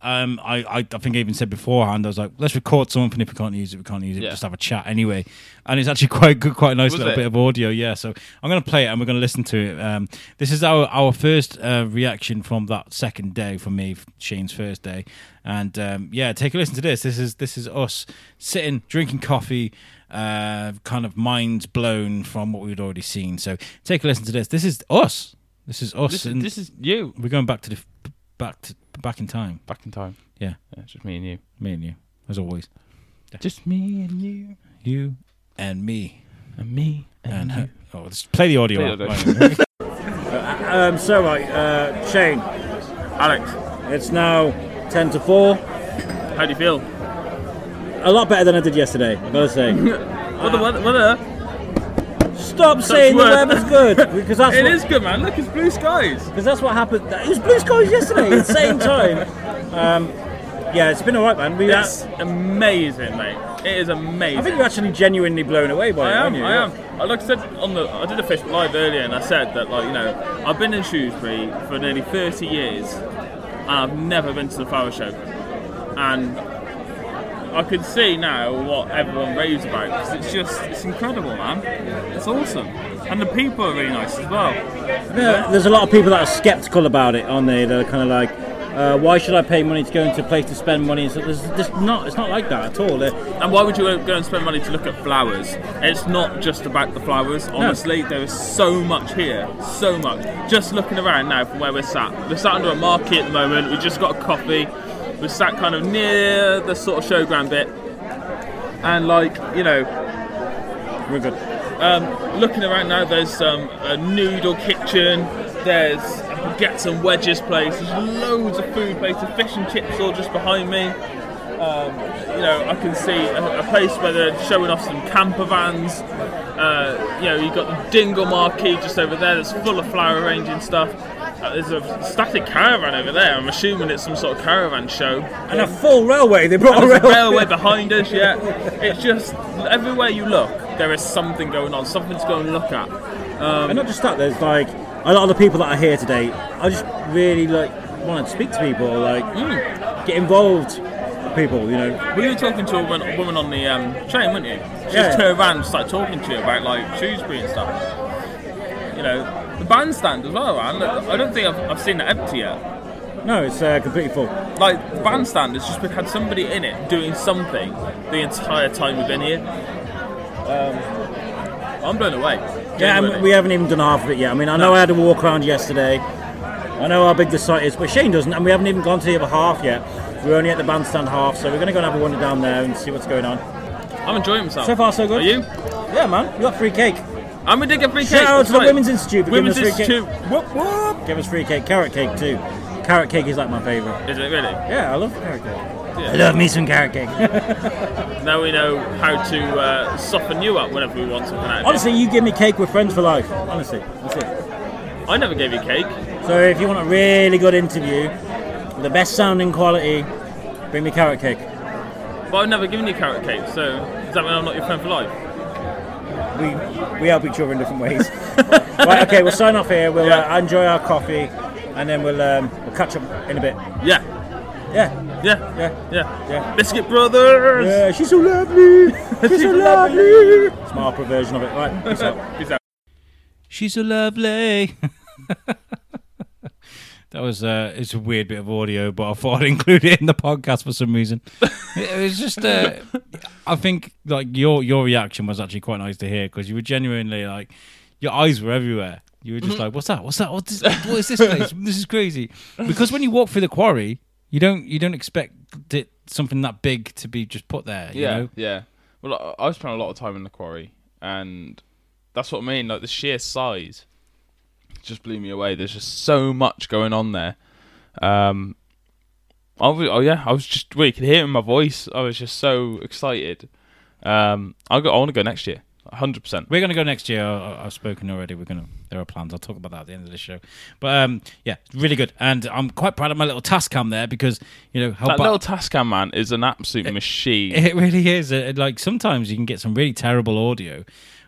um, I, I, I think I even said beforehand, I was like, let's record something. If we can't use it, we can't use it. Yeah. Just have a chat anyway. And it's actually *laughs* quite good, quite a nice Was little it? bit of audio. Yeah. So I'm going to play it and we're going to listen to it. Um, this is our, our first uh, reaction from that second day for me, Shane's first day. And um, yeah, take a listen to this. This is this is us sitting, drinking coffee, uh, kind of minds blown from what we'd already seen. So take a listen to this. This is us. This is us. This, and this is you we're going back to the back to back in time. back in time. Yeah. yeah, just me and you. Me and you, as always. Just me and you You and me and me and her. Oh, let's play the audio. Play out. the Right. *laughs* Um, so right, uh, Shane. Alex, It's now ten to four. how do you feel? A lot better than I did yesterday. I gotta say. *laughs* Weather, weather, weather. Stop saying the word. weather's good *laughs* because that's It what, is good, man. Look, it's blue skies. because that's what happened. It was blue skies yesterday at the same time. Um, yeah, it's been alright, man. We, It's amazing, mate. It is amazing. I think you're actually genuinely blown away by I it, am? I am. Uh, Like I said on the, I did a fish live earlier, and I said that, like, you know, I've been in Shrewsbury for nearly 30 years, and I've never been to the flower show, and I can see now what everyone raves about because it's just, it's incredible, man. It's awesome, and the people are really nice as well. Yeah, there's a lot of people that are sceptical about it, aren't they? They're kind of like, uh, why should I pay money to go into a place to spend money? So there's just not. It's not like that at all. They're- And why would you go and spend money to look at flowers? It's not just about the flowers. Honestly, there is so much here, so much. Just looking around now from where we're sat. We're sat under a market at the moment. We just got a coffee. We're sat kind of near the sort of showground bit, and like you know, We're good. um, looking around now, there's um, a noodle kitchen. There's a baguettes and wedges place. There's loads of food places, fish and chips all just behind me. Um, you know, I can see a, a place where they're showing off some camper vans. Uh, you know, you've got the Dingle Marquee just over there that's full of flower arranging stuff. Uh, there's a static caravan over there. I'm assuming it's some sort of caravan show. And a full railway. They brought And a railway. railway behind us, yeah. It's just everywhere you look, there is something going on, something to go and look at. and not just that. There's like a lot of the people that are here today. I just really like want to speak to people, like get involved. People, you know. We were talking to a woman, a woman on the um, train, weren't you? She Yeah. just turned around and started talking to you about like Shrewsbury and stuff. You know, the bandstand as well, man. I don't think I've, I've seen it empty yet. No, it's uh, completely full. Like the bandstand has just been, had somebody in it doing something the entire time we've been here. Um, I'm blown away. Yeah, and we haven't even done half of it yet. I mean, I know I had a walk around yesterday. I know how big the site is, but Shane doesn't, and we haven't even gone to the other half yet. We're only at the bandstand half, so we're going to go and have a wander down there and see what's going on. I'm enjoying myself. So far, so good. Are you? Yeah, man, we got free cake. And we did get free cake. Shout out to the right. Women's Institute for Women's giving us free Institute. cake. Whoop whoop. Give us free cake, carrot cake too. Carrot cake is like my favourite. Is it really? Yeah, I love carrot cake. Yeah. I love me some carrot cake. *laughs* Now we know how to uh, soften you up whenever we want something out of Honestly, you give me cake with friends for life. Honestly, that's it. I never gave you cake. So if you want a really good interview, the best sounding quality, bring me carrot cake. But I've never given you carrot cake, so does that mean I'm not your friend for life? We we help each other in different ways. *laughs* right, okay, we'll sign off here. We'll Yeah. uh, enjoy our coffee, and then we'll um, we'll catch up in a bit. Yeah. Yeah, Yeah. yeah, Yeah. yeah. Biscuit Brothers. Yeah, she's so lovely. *laughs* She's so lovely. It's my opera version of it. Right, peace out. Peace out. She's so lovely. *laughs* that was uh, it's a weird bit of audio, but I thought I'd include it in the podcast for some reason. it was just, uh, I think like your your reaction was actually quite nice to hear because you were genuinely like, your eyes were everywhere. You were just like, "What's that? What's that? What's this, what is this place? This is crazy." Because when you walk through the quarry, you don't you don't expect it, something that big to be just put there. You Yeah. know? Yeah. Well, I- spent a lot of time in the quarry, and that's what I mean. Like the sheer size just blew me away. There's just so much going on there. Um, I was, oh yeah, I was just well, you could hear it in my voice. I was just so excited. Um, I go. I want to go next year. hundred percent. We're going to go next year. I- I've spoken already. We're going to. There are plans. I'll talk about that at the end of the show. But um, yeah, really good. And I'm quite proud of my little Tascam there because you know how That ba- little Tascam man is an absolute machine. *laughs* It really is. Uh, like sometimes you can get some really terrible audio.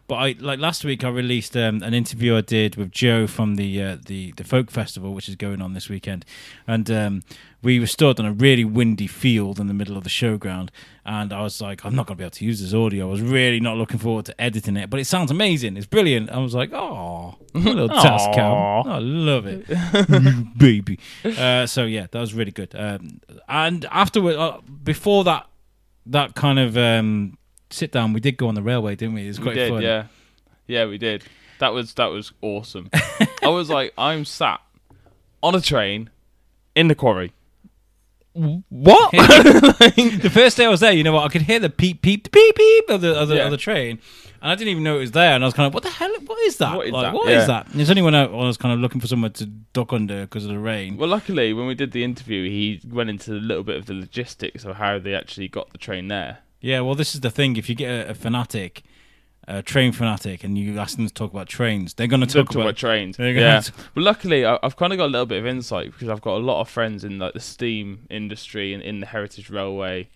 But I like last week I released um, an interview I did with Joe from the uh, the the folk festival which is going on this weekend, and um, we were stood on a really windy field in the middle of the showground, and I was like, I'm not going to be able to use this audio. I was really not looking forward to editing it, but it sounds amazing. It's brilliant. I was like, oh, little *laughs* Tascam. I love it, *laughs* *laughs* baby. Uh, so yeah, that was really good. Um, and afterward, uh, before that that kind of um, sit down, we did go on the railway, didn't we? It was We did, fun. yeah, yeah, we did. That was that was awesome. I was like, *laughs* I'm sat on a train in the quarry. What? *laughs* *laughs* the first day I was there, you know what? I could hear the peep, peep, peep, peep of the of the, Yeah. of the train, and I didn't even know it was there. And I was kind of, what the hell? What is that? What is like, that? What is Yeah. that? And it's only when I was kind of looking for somewhere to duck under because of the rain. well, luckily, when we did the interview, he went into a little bit of the logistics of how they actually got the train there. Yeah, well, this is the thing. If you get a, a fanatic, a train fanatic, and you ask them to talk about trains, they're going to Talk talk, about, about. trains. Yeah. *laughs* t- But luckily, I, I've kind of got a little bit of insight because I've got a lot of friends in like the steam industry and in the heritage railway.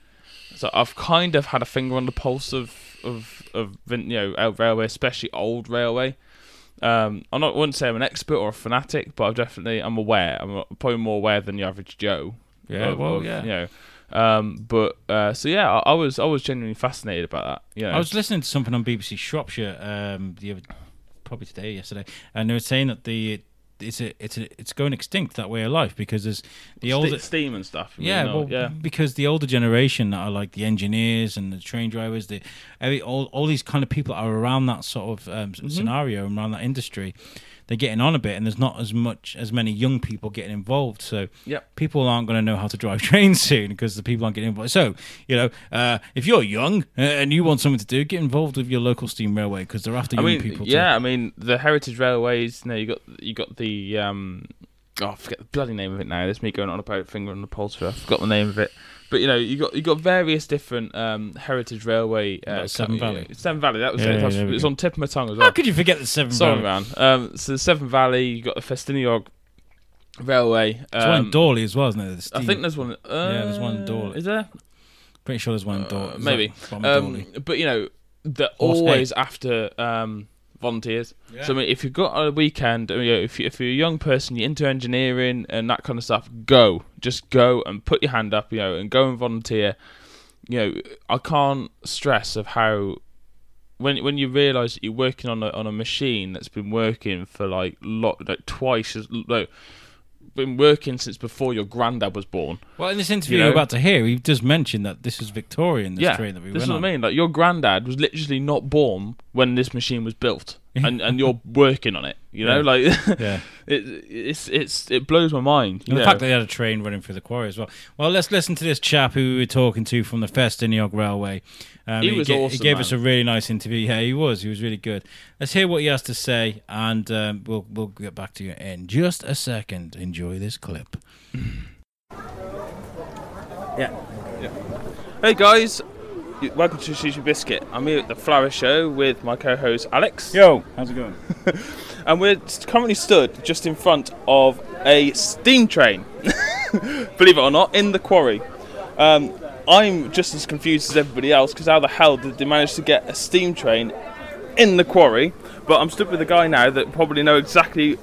So I've kind of had a finger on the pulse of of of you know railway, especially old railway. Um, I'm not I wouldn't say I'm an expert or a fanatic, but I'm definitely I'm aware. I'm probably more aware than the average Joe. Yeah, of- well, yeah. You know, um, but uh, so yeah, I, I was I was genuinely fascinated about that. You know, I was listening to something on BBC Shropshire um, the other, probably today, yesterday, and they were saying that the it's a, it's a, it's going extinct that way of life because there's the Ste- older steam and stuff. yeah, know, well, yeah. because the older generation that are like the engineers and the train drivers, the every, all all these kind of people are around that sort of um, Mm-hmm. scenario and around that industry. They're getting on a bit, and there's not as much as many young people getting involved. So Yep. people aren't going to know how to drive *laughs* trains soon because the people aren't getting involved. So you know, uh, if you're young uh, and you want something to do, get involved with your local steam railway because they're after I young mean, people. yeah, I mean the heritage railways. You know, you got you got the um, oh, I forget the bloody name of it now. There's me going on about finger on the pulse. I forgot the name of it. But you know, you got you got various different um, heritage railway. Uh, Like Severn co- Valley? Severn Valley. That was Yeah, it. yeah, we it's on tip of my tongue as well. How could you forget the Seven Sorry, Valley? man. Um, so the Severn Valley, you got the Ffestiniog Railway. There's one in Um, Dawley as well, isn't there? The I think there's one. Uh, Yeah, there's one in Dawley. Is there? pretty sure there's one in Uh, Dawley. maybe. Um, but you know, they're Horse always after um, volunteers. So I mean, if you've got a weekend, you know, if, you, if you're a young person, you're into engineering and that kind of stuff, go. Just go and put your hand up, you know, and go and volunteer. You know, I can't stress of how when when you realise that you're working on a on a machine that's been working for like lot like twice as like been working since before your granddad was born. Well, in this interview You are know? about to hear, he does mention that this is Victorian, this yeah, train that we this is went what on. I mean. Like your granddad was literally not born when this machine was built, *laughs* and and you're working on it. You know, Yeah. like *laughs* Yeah. it, it's it's it blows my mind. And the know. fact that they had a train running through the quarry as well. Well, let's listen to this chap who we were talking to from the Ffestiniog Railway. Um, He was ga- awesome, He gave man. us a really nice interview. Yeah, he was. He was really good. Let's hear what he has to say, and um, we'll we'll get back to you in just a second. Enjoy this clip. yeah. yeah. Hey guys, y- welcome to Sushi Biscuit. I'm here at the Flower Show with my co-host Alex, Yo, how's it going? *laughs* and we're currently stood just in front of a steam train. *laughs* Believe it or not, in the quarry. Um, I'm just as confused as everybody else because how the hell did they manage to get a steam train in the quarry? But I'm stood with a guy now that probably know exactly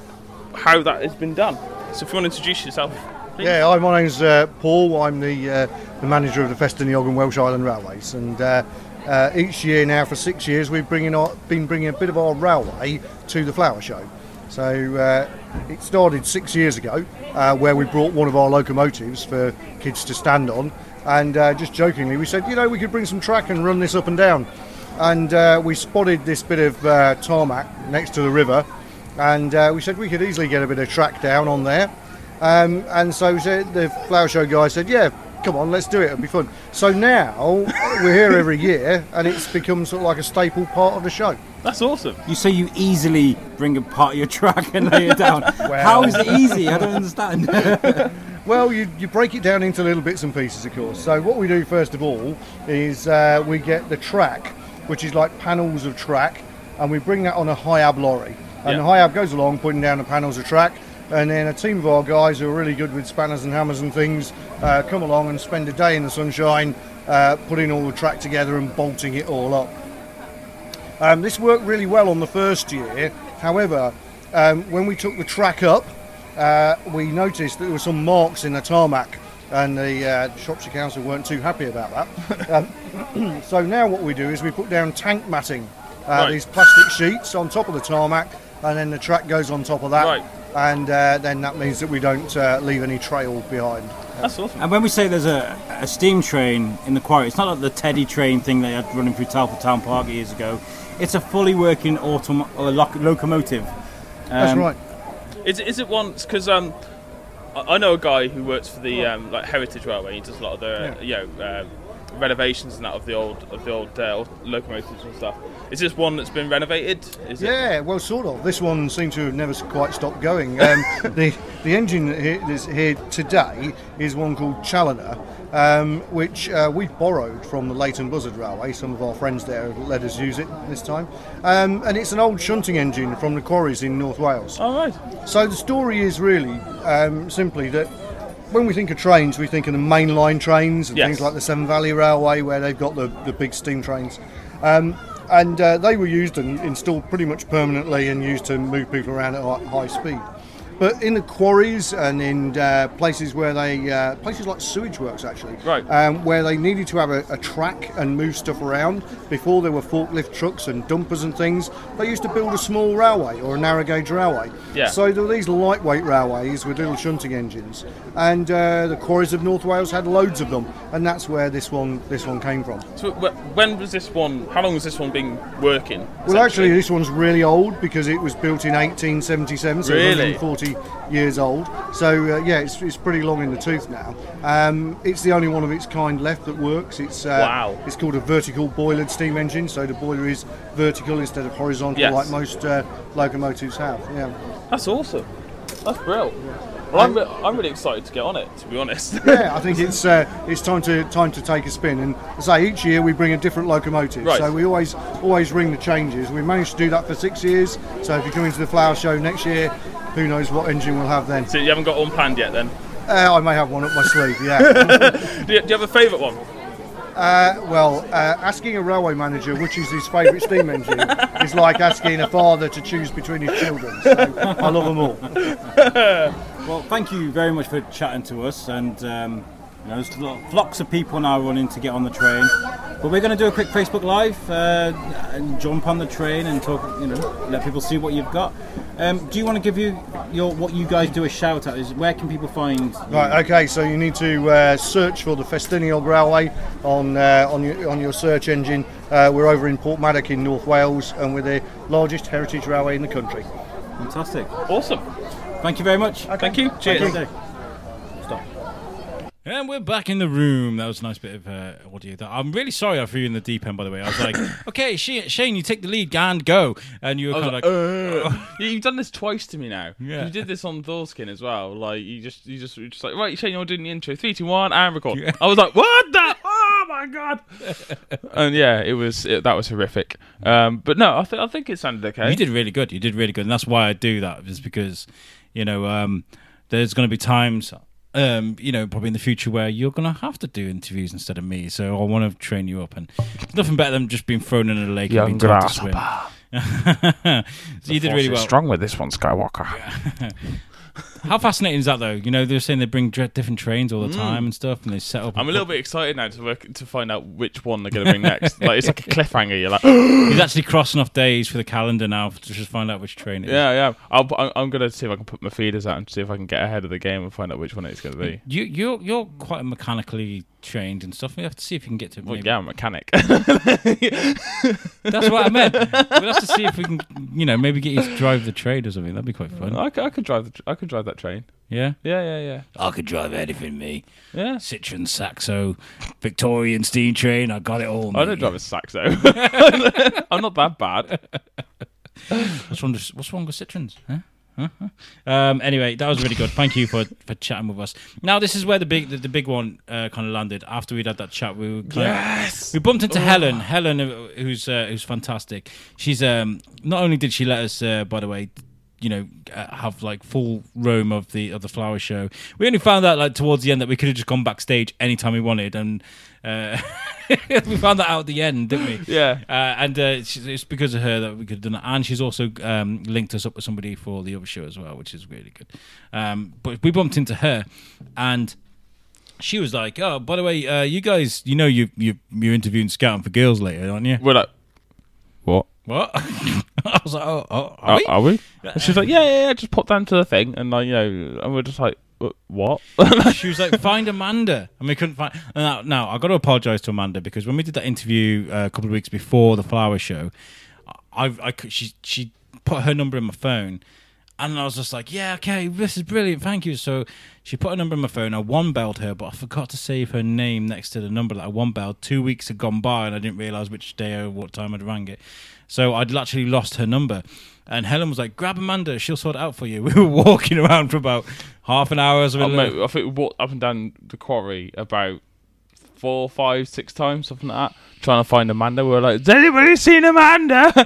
how that has been done. So if you want to introduce yourself, please. Yeah, hi, my name's uh, Paul. I'm the, uh, the manager of the Ffestiniog and Welsh Highland Railways, and uh, uh, each year now for six years we've bringing our, been bringing a bit of our railway to the Flower Show. So uh, it started six years ago, uh, where we brought one of our locomotives for kids to stand on, and just jokingly we said, you know, we could bring some track and run this up and down, and we spotted this bit of tarmac next to the river, and we said we could easily get a bit of track down on there. Um, and so the flower show guy said, "Yeah, come on, let's do it. It'll be fun." So now *laughs* we're here every year, and it's become sort of like a staple part of the show. That's awesome. You say you easily bring a part of your track and lay it down. *laughs* How is it easy? I don't understand. *laughs* Well, you, you break it down into little bits and pieces, of course. So what we do first of all is uh, we get the track, which is like panels of track, and we bring that on a HIAB lorry. And Yeah. the HIAB goes along putting down the panels of track, and then a team of our guys who are really good with spanners and hammers and things uh, come along and spend a day in the sunshine uh, putting all the track together and bolting it all up. Um, this worked really well on the first year. However, um, when we took the track up, uh, we noticed that there were some marks in the tarmac, and the uh, Shropshire Council weren't too happy about that. um, *coughs* so now what we do is we put down tank matting, uh, Right. these plastic sheets on top of the tarmac, and then the track goes on top of that, Right. And uh, then that means that we don't uh, leave any trail behind. That's awesome. and when we say there's a, a steam train in the quarry, it's not like the Teddy train thing they had running through Telford Town Park years ago. It's a fully working autom- or loc- locomotive. That's Um, right. Is it, is it once because um, I I know a guy who works for the um, like Heritage Railway. He does a lot of the you know uh, renovations and that of the old of the old uh, locomotives and stuff. Is this one that's been renovated? Is it? Yeah, well, sort of. This one seems to have never quite stopped going. Um, *laughs* the the engine that's here today is one called Chaloner, um, which uh, we borrowed from the Leighton Buzzard Railway. Some of our friends there have let us use it this time, um, and it's an old shunting engine from the quarries in North Wales. All right. So the story is really um, simply that when we think of trains, we think of the mainline trains and Yes. things like the Severn Valley Railway, where they've got the, the big steam trains. Um, and uh, they were used and installed pretty much permanently and used to move people around at high speed. But in the quarries and in uh, places where they, uh, places like sewage works actually, Right. um, where they needed to have a, a track and move stuff around before there were forklift trucks and dumpers and things, they used to build a small railway or a narrow gauge railway. Yeah. So there were these lightweight railways with little shunting engines, and uh, the quarries of North Wales had loads of them, and that's where this one this one came from. So when was this one? How long has this one been working? Well, actually, this one's really old because it was built in 1877, so Really? 140 years old. So uh, yeah, it's, it's pretty long in the tooth now. Um, it's the only one of its kind left that works. It's uh, Wow. It's called a vertical boilered steam engine, so the boiler is vertical instead of horizontal, Yes. like most uh, locomotives have. Yeah. that's awesome. That's brilliant. Well, I'm, re- I'm really excited to get on it. To be honest. *laughs* yeah, I think it's uh, it's time to time to take a spin. And as I say each year we bring a different locomotive, Right. so we always always ring the changes. We managed to do that for six years. So if you come into the flower show next year, who knows what engine we'll have then? so you haven't got one planned yet, then? Uh, I may have one up my sleeve. Yeah. *laughs* Do you, do you have a favourite one? uh, well, uh, asking a railway manager which is his favourite steam engine is like asking a father to choose between his children. So I love them all. *laughs* Well, thank you very much for chatting to us, and um, you know, there's lo- flocks of people now running to get on the train. But we're going to do a quick Facebook Live uh, and jump on the train and talk. You know, let people see what you've got. Um, do you want to give you your what you guys do a shout out? Is where can people find? you? Right, okay, so you need to uh, search for the Ffestiniog Railway on uh, on your on your search engine. Uh, we're over in Porthmadog in North Wales, and we're the largest heritage railway in the country. Fantastic. Awesome. Thank you very much. Thank you. Cheers. Thank you. And we're back in the room. That was a nice bit of uh, audio. That I'm really sorry I threw you in the deep end. By the way, I was like, *coughs* "Okay, Shane, Shane, you take the lead, and go." And you were kind like, of like, "Uh." *laughs* Yeah, you've done this twice to me now. Yeah. You did this on Thorskin as well. Like you just, you just, you're just like, right, Shane, you're doing the intro. Three, two, one, and record. Yeah. I was like, what the? *laughs* Oh my god! *laughs* and yeah, it was it, that was horrific. Um, but no, I, th- I think it sounded okay. You did really good. You did really good, and that's why I do that. Is because, you know, um, there's going to be times, um, you know, probably in the future where you're going to have to do interviews instead of me. So I want to train you up, and there's nothing better than just being thrown in a lake Young and being told to swim. *laughs* so you did really well. Strong with this one, Skywalker. *laughs* How fascinating is that, though? You know, they're saying they bring dr- different trains all the time and stuff, and they set up. Mm. I'm a little bit excited now to work to find out which one they're going to bring *laughs* next. like it's like a *laughs* cliffhanger. You're like, He's *gasps* actually crossing off days for the calendar now to just find out which train it is. yeah, yeah. I'll, I'm, I'm going to see if I can put my feeders out and see if I can get ahead of the game and find out which one it's going to be. You, you're you're quite mechanically trained and stuff. We have to see if you can get to. Well, maybe- yeah, I'm a mechanic. That's what I meant. *laughs* We'll have to see if we can, you know, maybe get you to drive the train or something. That'd be quite fun. I, could, I could drive the, tr- I could drive that train. Yeah. Yeah, yeah, yeah. I could drive anything, me. Yeah. Citroen, Saxo, Victorian steam train. I got it all. I mate. don't drive a saxo. *laughs* *laughs* I'm not that bad. What's wrong? With, what's wrong with Citroens? Huh? Huh? Huh? Um, anyway, that was really good. Thank you for, for chatting with us. Now, this is where the big the, the big one uh, kind of landed. After we'd had that chat, we were kind Yes. we bumped into Helen. Helen, uh, who's uh, who's fantastic. She's um not only did she let us, uh, by the way, you know, uh, have like full roam of the of the flower show. We only found out like towards the end that we could have just gone backstage anytime we wanted, and uh, *laughs* we found that out at the end, didn't we? *laughs* Yeah. Uh, and uh, she's- it's because of her that we could have done it. And she's also um, linked us up with somebody for the other show as well, which is really good. Um, but we bumped into her, and she was like, "Oh, by the way, uh, you guys, you know, you you you're interviewing Scouting for Girls later, aren't you?" We're like, what? What? *laughs* I was like, "Oh, oh are we?" are we? And she's like, yeah, yeah, yeah, just pop down to the thing. And, like, you know, and we're just like, "Uh, what? *laughs* she was like, "Find Amanda," and we couldn't find. Now, now I got to apologise to Amanda because when we did that interview uh, a couple of weeks before the flower show, I, I could, she she put her number in my phone, and I was just like, "Yeah, okay, this is brilliant, thank you." So she put her number in my phone. I one belled her, but I forgot to save her name next to the number that I one belled. Two weeks had gone by, and I didn't realise which day or what time I'd rang it. So I'd actually lost her number. And Helen was like, "Grab Amanda; she'll sort it out for you." *laughs* We were walking around for about half an hour. As mate, I think we walked up and down the quarry about four, five, six times, something like that, trying to find Amanda. We were like, has anybody seen Amanda? *laughs*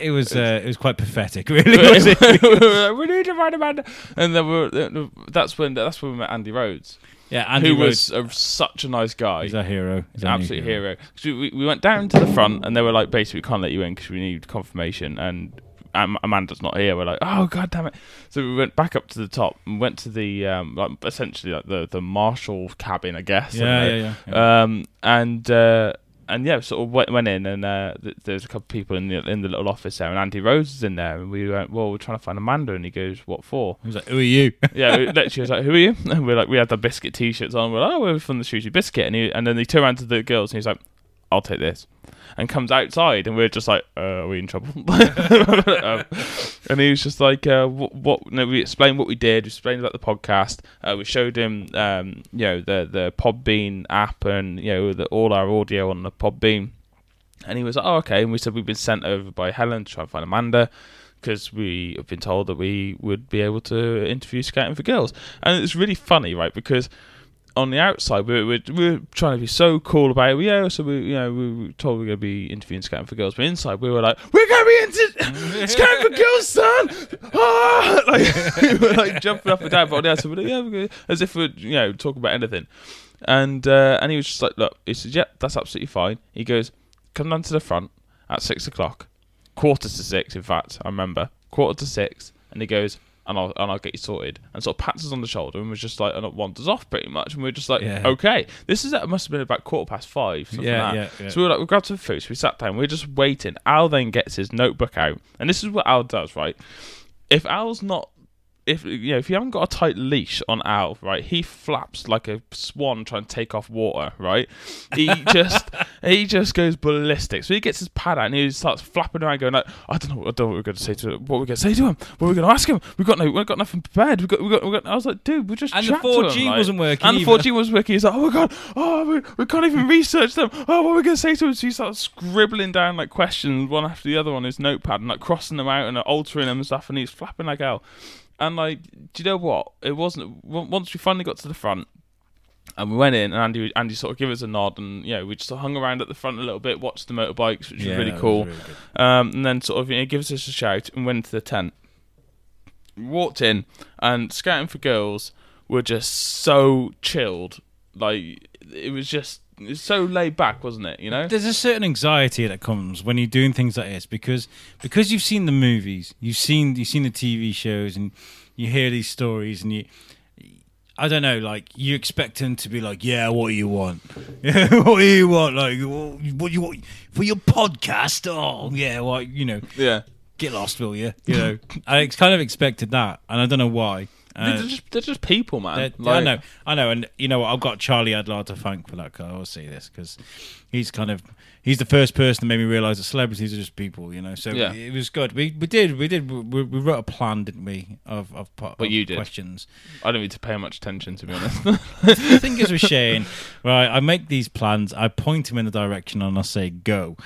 it was uh, it was quite pathetic, *laughs* really. We were like, we need to find Amanda. And then we were, that's when that's when we met Andy Rhodes, Yeah, Andy who Rhodes, was a, such a nice guy. he's a hero. He's An absolute hero. 'Cause we, we, we went down to the front and they were like, basically, we can't let you in because we need confirmation. And Am- Amanda's not here. We're like, oh god damn it! So we went back up to the top and went to the um, like essentially like the the marshal cabin, I guess. Yeah, yeah, yeah. yeah. Um, and uh, and yeah, sort of went, went in and uh, th- there's a couple of people in the in the little office there, and Andy Rhodes is in there, and we went, well, we're trying to find Amanda, and he goes, what for? he was like, "Who are you?" *laughs* yeah, we- literally was like, "Who are you?" *laughs* And we're like, we had the biscuit T-shirts on. We're like, "Oh, we're from the Shrewsbury Biscuit," and he, and then he turned around to the girls and he's like, "I'll take this," and comes outside, and we're just like, uh, "Are we in trouble?" *laughs* um, and he was just like, uh, "What?" what no, we explained what we did. We explained about the podcast. Uh, we showed him, um, you know, the the Podbean app and you know the, all our audio on the Podbean. And he was like, "Oh, okay." And we said we've been sent over by Helen to try and find Amanda because we have been told that we would be able to interview scouting for girls. And it's really funny, right? Because on the outside, we were, we were trying to be so cool about it. Yeah, so we, you know, we were told we are going to be interviewing scouting for girls, but inside we were like, "We're going to be into *laughs* scouting for girls, son!" Ah! *laughs* Like *laughs* we were like jumping up and down. But on the outside, we were like, yeah, we're as if we're you know talking about anything. And uh, and he was just like, "Look," he said, "Yeah, that's absolutely fine." He goes, "Come down to the front at six o'clock." quarter to six, in fact, I remember. Quarter to six. And he goes, and I'll and I'll get you sorted. And sort of pats us on the shoulder and was just like, and it wanders off pretty much. And we are just like, Yeah. okay, this is it must have been about quarter past five. Something Yeah, like yeah, yeah. So we were like, we grabbed some food. So we sat down. We were just waiting. Al then gets his notebook out, and this is what Al does, right? If Al's not if you know if you haven't got a tight leash on Al, right, he flaps like a swan trying to take off water, right? He *laughs* just he just goes ballistic. So he gets his pad out and he starts flapping around, going like, I don't know, I don't know what we're going to say to him. What we're going to say to him? What we're going to ask him? We got no, we got nothing prepared. We got, we got, we got. I was like, dude, we just And the 4G like- wasn't working And the 4G was working. He's like, oh my god, oh we, we can't even research them. Oh, what are we going to say to him? So he starts scribbling down like questions one after the other on his notepad and like crossing them out and like, altering them and stuff. And he's flapping like hell. And like, do you know what? It wasn't once we finally got to the front. And we went in, and Andy, Andy sort of gave us a nod, and yeah, we just hung around at the front a little bit, watched the motorbikes, which Yeah, was really cool. really. Um, and then sort of you know, gives us a shout and went to the tent. Walked in and scouting for girls were just so chilled. Like it was just it was so laid back, wasn't it? You know? There's a certain anxiety that comes when you're doing things like this because because you've seen the movies, you've seen you've seen the TV shows, and you hear these stories, and you. I don't know, like you expect them to be like, yeah, what do you want? Yeah, *laughs* what do you want? Like, what you want for your podcast? Oh, yeah, what you know, Yeah. get lost, will you? You know, *laughs* I kind of expected that, and I don't know why. Uh, they're just they're just people, man. They're- I know, I know, and you know what? I've got Charlie Adler to thank for that. 'cause I will see this because he's kind of he's the first person that made me realize that celebrities are just people. You know, so Yeah. it was good. We we did we did we, we wrote a plan, didn't we? Of of, po- But of you did. questions. I don't need to pay much attention to be honest. *laughs* *laughs* the thing is with Shane, right? I make these plans. I point him in the direction, and I say go.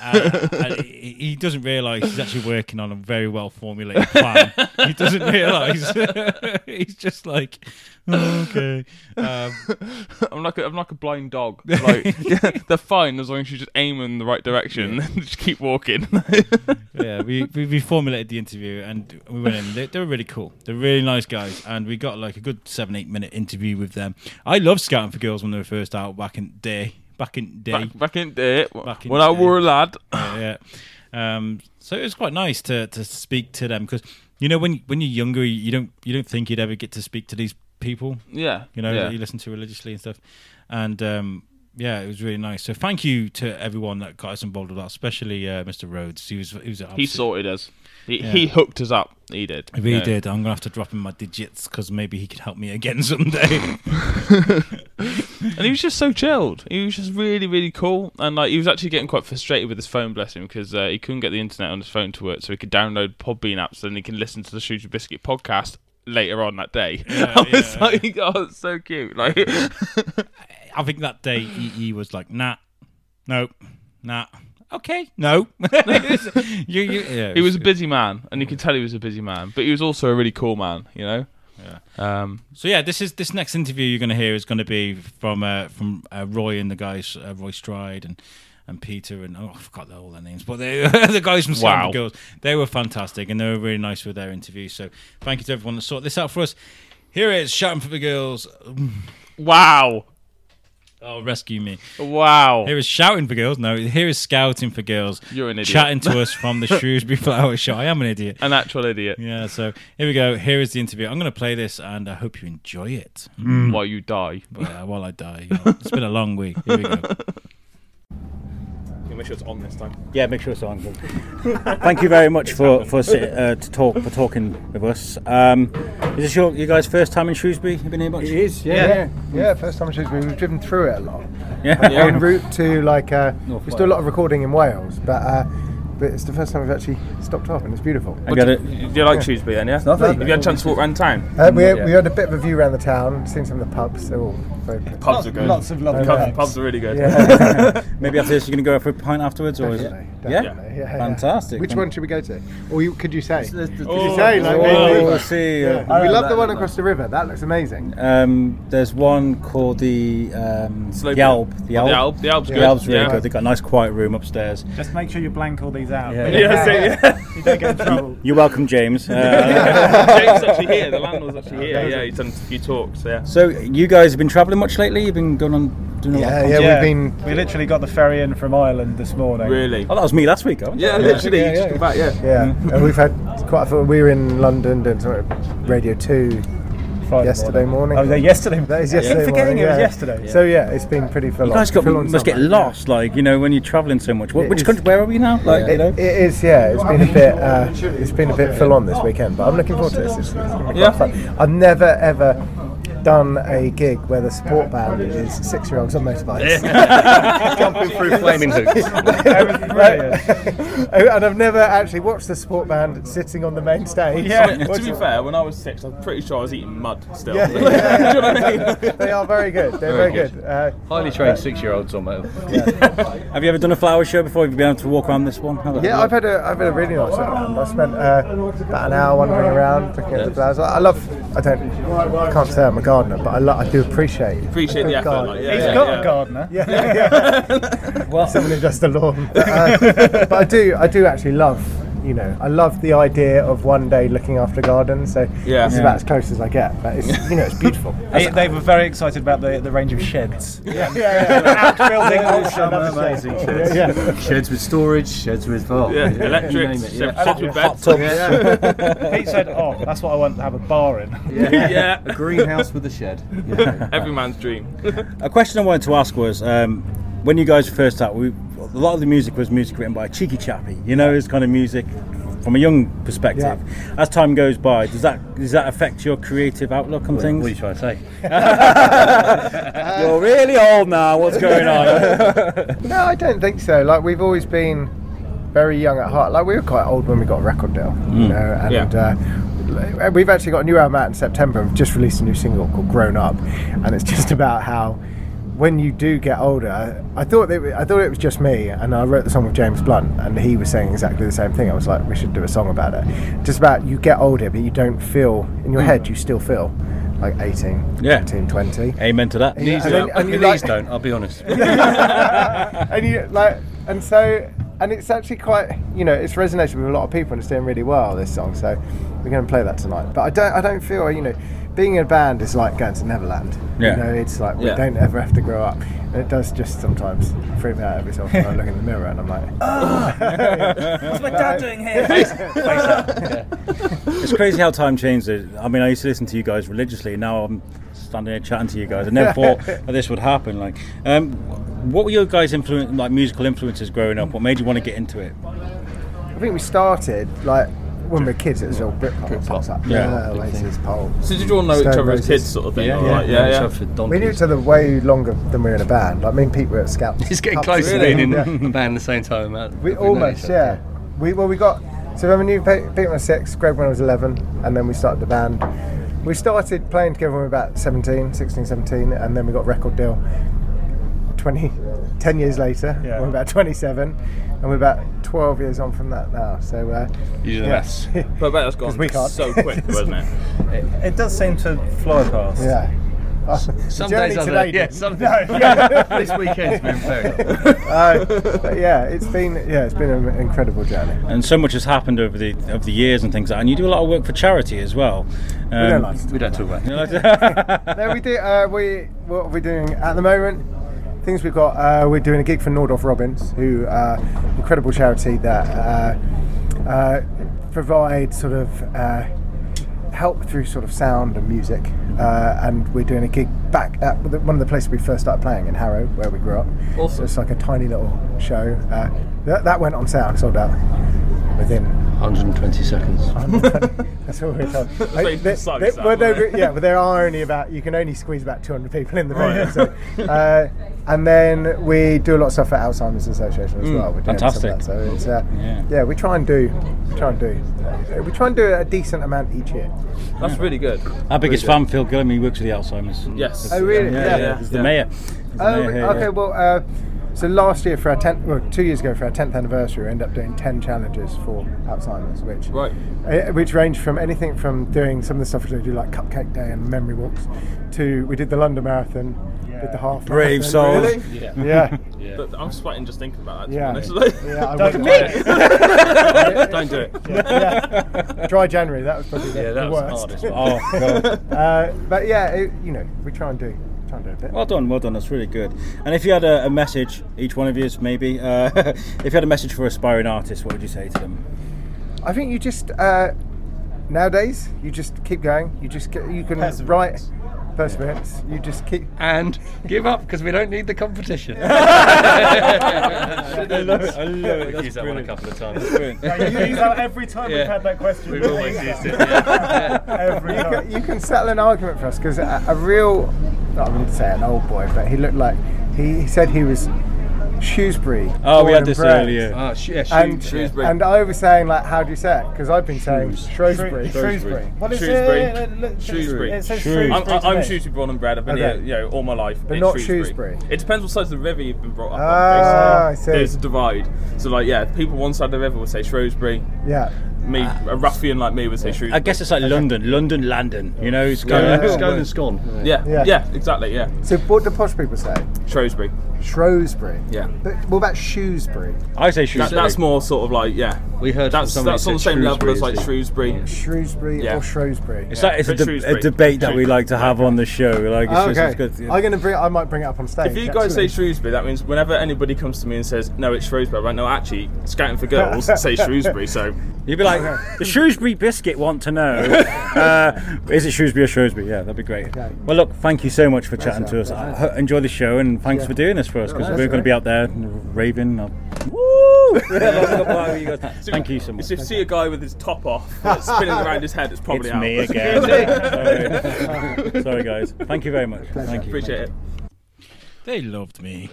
Uh, and he he doesn't realise he's actually working on a very well formulated plan. he doesn't realise. *laughs* he's just like, "Oh, okay. Um, I'm like a, I'm like a blind dog. Like yeah, *laughs* *laughs* they're fine as long as you just aim in the right direction and just keep walking. yeah, we, we we formulated the interview and we went in. They, they were really cool. They're really nice guys, and we got like a good seven eight minute interview with them. I loved scouting for girls when they were first out back in the day. Back in day, back, back in day. Back in when I the were a lad. yeah. yeah. Um, so it was quite nice to to speak to them because you know when when you're younger, you don't you don't think you'd ever get to speak to these people. Yeah, You know yeah. that you listen to religiously and stuff, and um, yeah, it was really nice. So thank you to everyone that got us involved with that, especially uh, Mr. Rhodes. He was he was he sorted us. He, Yeah. he hooked us up. He did. If he Yeah. did, I'm gonna have to drop him my digits because maybe he could help me again *laughs* someday. and he was just so chilled. He was just really, really cool. And like, he was actually getting quite frustrated with his phone, bless him, because uh, he couldn't get the internet on his phone to work, so he could download Podbean apps, and he can listen to the Shooter Biscuit podcast later on that day. Yeah, *laughs* I was yeah. like, oh, it's so cute. Like, *laughs* I think that day he, he was like, nah, nope, nah, okay, no. *laughs* you, you, yeah, he was a busy man, and you could tell he was a busy man, but he was also a really cool man. You know. Yeah. Um, So yeah, this is this next interview you're going to hear is going to be from uh, from uh, Roy and the guys, uh, Roy Stride and and Peter and oh I forgot all their names, but they *laughs* the guys from Sound Wow. Girls. They were fantastic and they were really nice with their interview. So thank you to everyone that sorted this out for us. Here it is, shouting for the girls. wow. Oh, rescue me! Wow. Here is shouting for girls. No, here is scouting for girls. You're an idiot. Chatting to *laughs* us from the Shrewsbury Flower Show. I am an idiot. An actual idiot. Yeah. So here we go. Here is the interview. I'm going to play this, and I hope you enjoy it. While you die. But, uh, while I die, you know, it's been a long week. Here we go. *laughs* Make sure it's on this time. Yeah, make sure it's on. *laughs* Thank you very much for for uh, to talk for talking with us. Um, is this your you guys' first time in Shrewsbury? You been here much? It is, yeah, yeah, yeah. First time in Shrewsbury, we've driven through it a lot. Yeah. En route to like, uh, we do a lot of recording in Wales, but uh, but it's the first time we've actually stopped off, and it's beautiful. I got it. Do you like Shrewsbury then, yeah? lovely. Have you had a chance to walk around town? Uh, we, we had a bit of a view around the town, seen some of the pubs. They're all very good. Pubs are good. Lots of lovely Pubs, pubs. pubs are really good. Yeah, *laughs* Maybe after this, you're going to go out for a pint afterwards, or is it? definitely, Yeah? Yeah, yeah. Fantastic. Which one should we go to? Or you, could you say? Could Oh, you say? Like, Oh, maybe- I see. Uh, we love the one across the river. That looks amazing. Um, there's one called the um, the Alp. The The Alp. Alp. The Alp's The good. Alp's really good. They've got a nice quiet room upstairs. Just make sure you blank all these out. Yeah. Yeah, so, yeah. You don't get in trouble. You're welcome, James. *laughs* Uh, James actually here. The landlord's actually here. Yeah, he's done a few talks. Yeah. so you guys have been travelling much lately? You've been going on doing a lot Yeah, of yeah. Yeah. we've been. We literally got the ferry in from Ireland this morning. Really? Oh, that was me last week, haven't Yeah, I? literally. Yeah, you just yeah. come back, yeah. Yeah, and we've had quite a few. We were in London doing sort of Radio 2 Friday yesterday morning. Oh, yeah, yesterday. That is I keep forgetting morning, it was yeah. yesterday. So yeah, it's been pretty full You guys got, full on must get summer. lost, like you know, when you're travelling so much. What, which is. country? Where are we now? Like, you It, know, it is, yeah. It's been a bit. Uh, it's been a bit full on this weekend, but I'm looking forward to this. It's, it's Yeah. fun. I've never ever done a gig where the support band is six-year-olds on motorbikes. *laughs* Jumping through flaming hoops. That was brilliant. and I've never actually watched the support band sitting on the main stage. Yeah. to be fair, when I was six, I'm pretty sure I was eating mud still. Yeah, *laughs* Do you know what I mean? *laughs* they are very good. They're very, Very good. Uh, Highly trained six-year-olds on motor. have you ever done a flower show before? Have you been able to walk around this one? How yeah, I've had a I've had a really nice time. I spent uh, about an hour wandering around looking at the flowers. I I love. I don't. I can't say I'm a gardener, but I, lo- I do appreciate Appreciate a the good effort. garden. Like, yeah, He's yeah, got yeah. a gardener. *laughs* Yeah, yeah. well, someone who does the lawn. But, uh, but I do, I do actually love, you know, I love the idea of one day looking after a garden. So Yeah. it's Yeah. about as close as I get. But it's, you know, it's *laughs* beautiful. They, they were very excited about the, the range of sheds. *laughs* yeah, yeah, Outbuilding all I summer. Amazing sheds. Yeah, yeah. Sheds with storage, sheds with oh, Yeah, you electrics, name yeah. sheds with beds. *laughs* Pete said, "Oh, that's what I want to have a bar in." Yeah. A greenhouse with a shed. Every man's dream. A question I wanted to ask was um, when you guys first started, we, a lot of the music was music written by Cheeky Chappie. You know, it's kind of music from a young perspective. As time goes by, does that does that affect your creative outlook on things? What are you trying to say? *laughs* You're really old now. What's going on? *laughs* No, I don't think so. Like we've always been very young at heart. Like we were quite old when we got a record deal, you know, and. Uh, We've actually got a new album out in September. We've just released a new single called "Grown Up," and it's just about how, when you do get older, I thought it, I thought it was just me, and I wrote the song with James Blunt, and he was saying exactly the same thing. I was like, we should do a song about it. Just about you get older, but you don't feel in your hmm. head. You still feel like 18, Yeah. 19, 20. Amen to that. Knees and don't. then- and you Your knees like- don't. I'll be honest. *laughs* *laughs* and you like and so and it's actually quite you know it's resonated with a lot of people and it's doing really well this song so we're going to play that tonight but i don't i don't feel you know being in a band is like going to neverland Yeah. you know it's like we Yeah. don't ever have to grow up and it does just sometimes freak me out every so often i look in the mirror and i'm like *laughs* What's my dad doing here? It's crazy how time changes. I mean, I used to listen to you guys religiously. Now I'm standing here chatting to you guys. I never thought *laughs* that this would happen. Like, um, what were your guys' influence, like musical influences growing up? What made you want to get into it? i think we started like when we were kids it was all Britpop, Britpop. Yeah. yeah Oasis, Pulp. So did you all know each other as kids, sort of thing? Yeah, yeah, like, yeah, yeah. For we knew each other way longer than we were in a band. Like me and Pete were at Scout. It's getting Pubs. close to Really? being in Yeah. a band at the same time. Man. We We've almost, each yeah. We well, we got. So when we knew Pete, Pete when I was six, Greg when I was eleven, and then we started the band. We started playing together when we were about 17, 16, 17, and then we got record deal 20, 10 years later. Yeah. We're about 27, and we're about 12 years on from that now. So, uh, You do the yeah. maths. *laughs* But I bet that's gone 'Cause we can't. so quick, *laughs* wasn't it? It, it does seem to fly past. yeah. Uh, *laughs* Some journey days today the, yeah, some No. this weekend's been very Uh, yeah, it's been yeah, it's been an incredible journey. And so much has happened over the over the years and things like that. And you do a lot of work for charity as well. Um, we don't like to We don't talk about it. no, we do. Uh, we what are we doing at the moment? Things we've got. Uh, we're doing a gig for Nordoff Robbins, who uh, incredible charity that uh, uh, provide sort of uh, help through sort of sound and music. Uh, and we're doing a gig back at one of the places we first started playing in Harrow, where we grew up. So it's like a tiny little show. That, that went on sale, sold out within 120 seconds. *laughs* that's all we're told. very Like, they- precise, they- that well, one, they- yeah, but there are only about you can only squeeze about 200 people in the venue. So, uh, and then we do a lot of stuff for Alzheimer's Association as well. We're doing fantastic. that. So it's uh, Yeah. yeah. we try and do, try and do, uh, we try and do a decent amount each year. That's really good. Our biggest fan, Phil Gillam, he works with the Alzheimer's. Yes. Oh, really? Yeah, Yeah. yeah, he's the Yeah. mayor. He's the Oh, mayor here, okay. yeah. Well, uh, so last year for our 10th, well, two years ago for our 10th anniversary, we ended up doing 10 challenges for Alzheimer's, which Right. uh, which ranged from anything from doing some of the stuff we do like Cupcake Day and memory walks, to we did the London Marathon, did the half. Brave marathon. souls. Really? Yeah. Yeah. But I'm sweating just thinking about that. Yeah. Yeah, I *laughs* Don't would- do *laughs* Don't do it. yeah. Dry January, that was probably the, Yeah, that the was worst. hardest one. Oh, God. *laughs* uh, but yeah, it, you know, we try and do Try and do a bit. Well done, well done. That's really good. And if you had a, a message, each one of you, maybe, uh, *laughs* if you had a message for aspiring artists, what would you say to them? I think you just uh, nowadays you just keep going. You just get, you can write perseverance. You just keep. And give up because we don't need the competition. I love it. I love it. We've That's used that one a couple of times. Brilliant. Yeah, you use that every time we've had that question. We've always used it. Yeah. *laughs* Every You time. can, you can settle an argument for us because a, a real, not going to say an old boy, but he looked like he, he said he was Shrewsbury. Oh, we born had this bred. earlier. Oh, sh- yeah, And, Shrewsbury. and I was saying like, how do you say it? Because I've been saying Shrewsbury. Shrewsbury. What is Shrewsbury. it? It Shrewsbury. It says Shrewsbury. I'm, Shrewsbury. to I'm me. Shrewsbury born and bred. I've been Okay. here, you know, all my life. But in not Shrewsbury. Shrewsbury. It depends what side of the river you've been brought up Ah, on. I basically. see. There's a divide. So, like, yeah, people one side of the river would say Shrewsbury. Yeah. Me, a ruffian like me would say Shrewsbury. I guess it's like London, London, London. You know, it's Scone, kind of. Scone and Scone. Yeah, Yeah. yeah, exactly, yeah. So what do posh people say? Shrewsbury. Shrewsbury. Yeah. But what about Shrewsbury? I say That, Shrewsbury. that's more sort of like, yeah. We heard from That's somebody that's on the said same level as like is the- Shrewsbury. Shrewsbury Yeah. or Shrewsbury? It's like it's a, de- a debate that we like to have on the show. Like, it's Oh, just, okay. it's good. I'm gonna bring. I might bring it up on stage. If you guys say. Shrewsbury, that means whenever anybody comes to me and says, no, it's Shrewsbury, right? No, actually, Scouting for Girls *laughs* say Shrewsbury, so You'd be like, the Shrewsbury biscuit want to know, *laughs* uh, is it Shrewsbury or Shrewsbury? Yeah, that'd be great. Okay. Well, look, thank you so much for chatting to us. I ho- enjoy the show and thanks for doing this for us because that's we're going to be out there raving. Uh, Woo! *laughs* Yeah. *laughs* Thank you so much. if you see a guy with his top off *laughs* spinning around his head, it's probably It's out. me again. Sorry. Sorry, guys. Thank you very much. Thank you. Appreciate it. They loved me.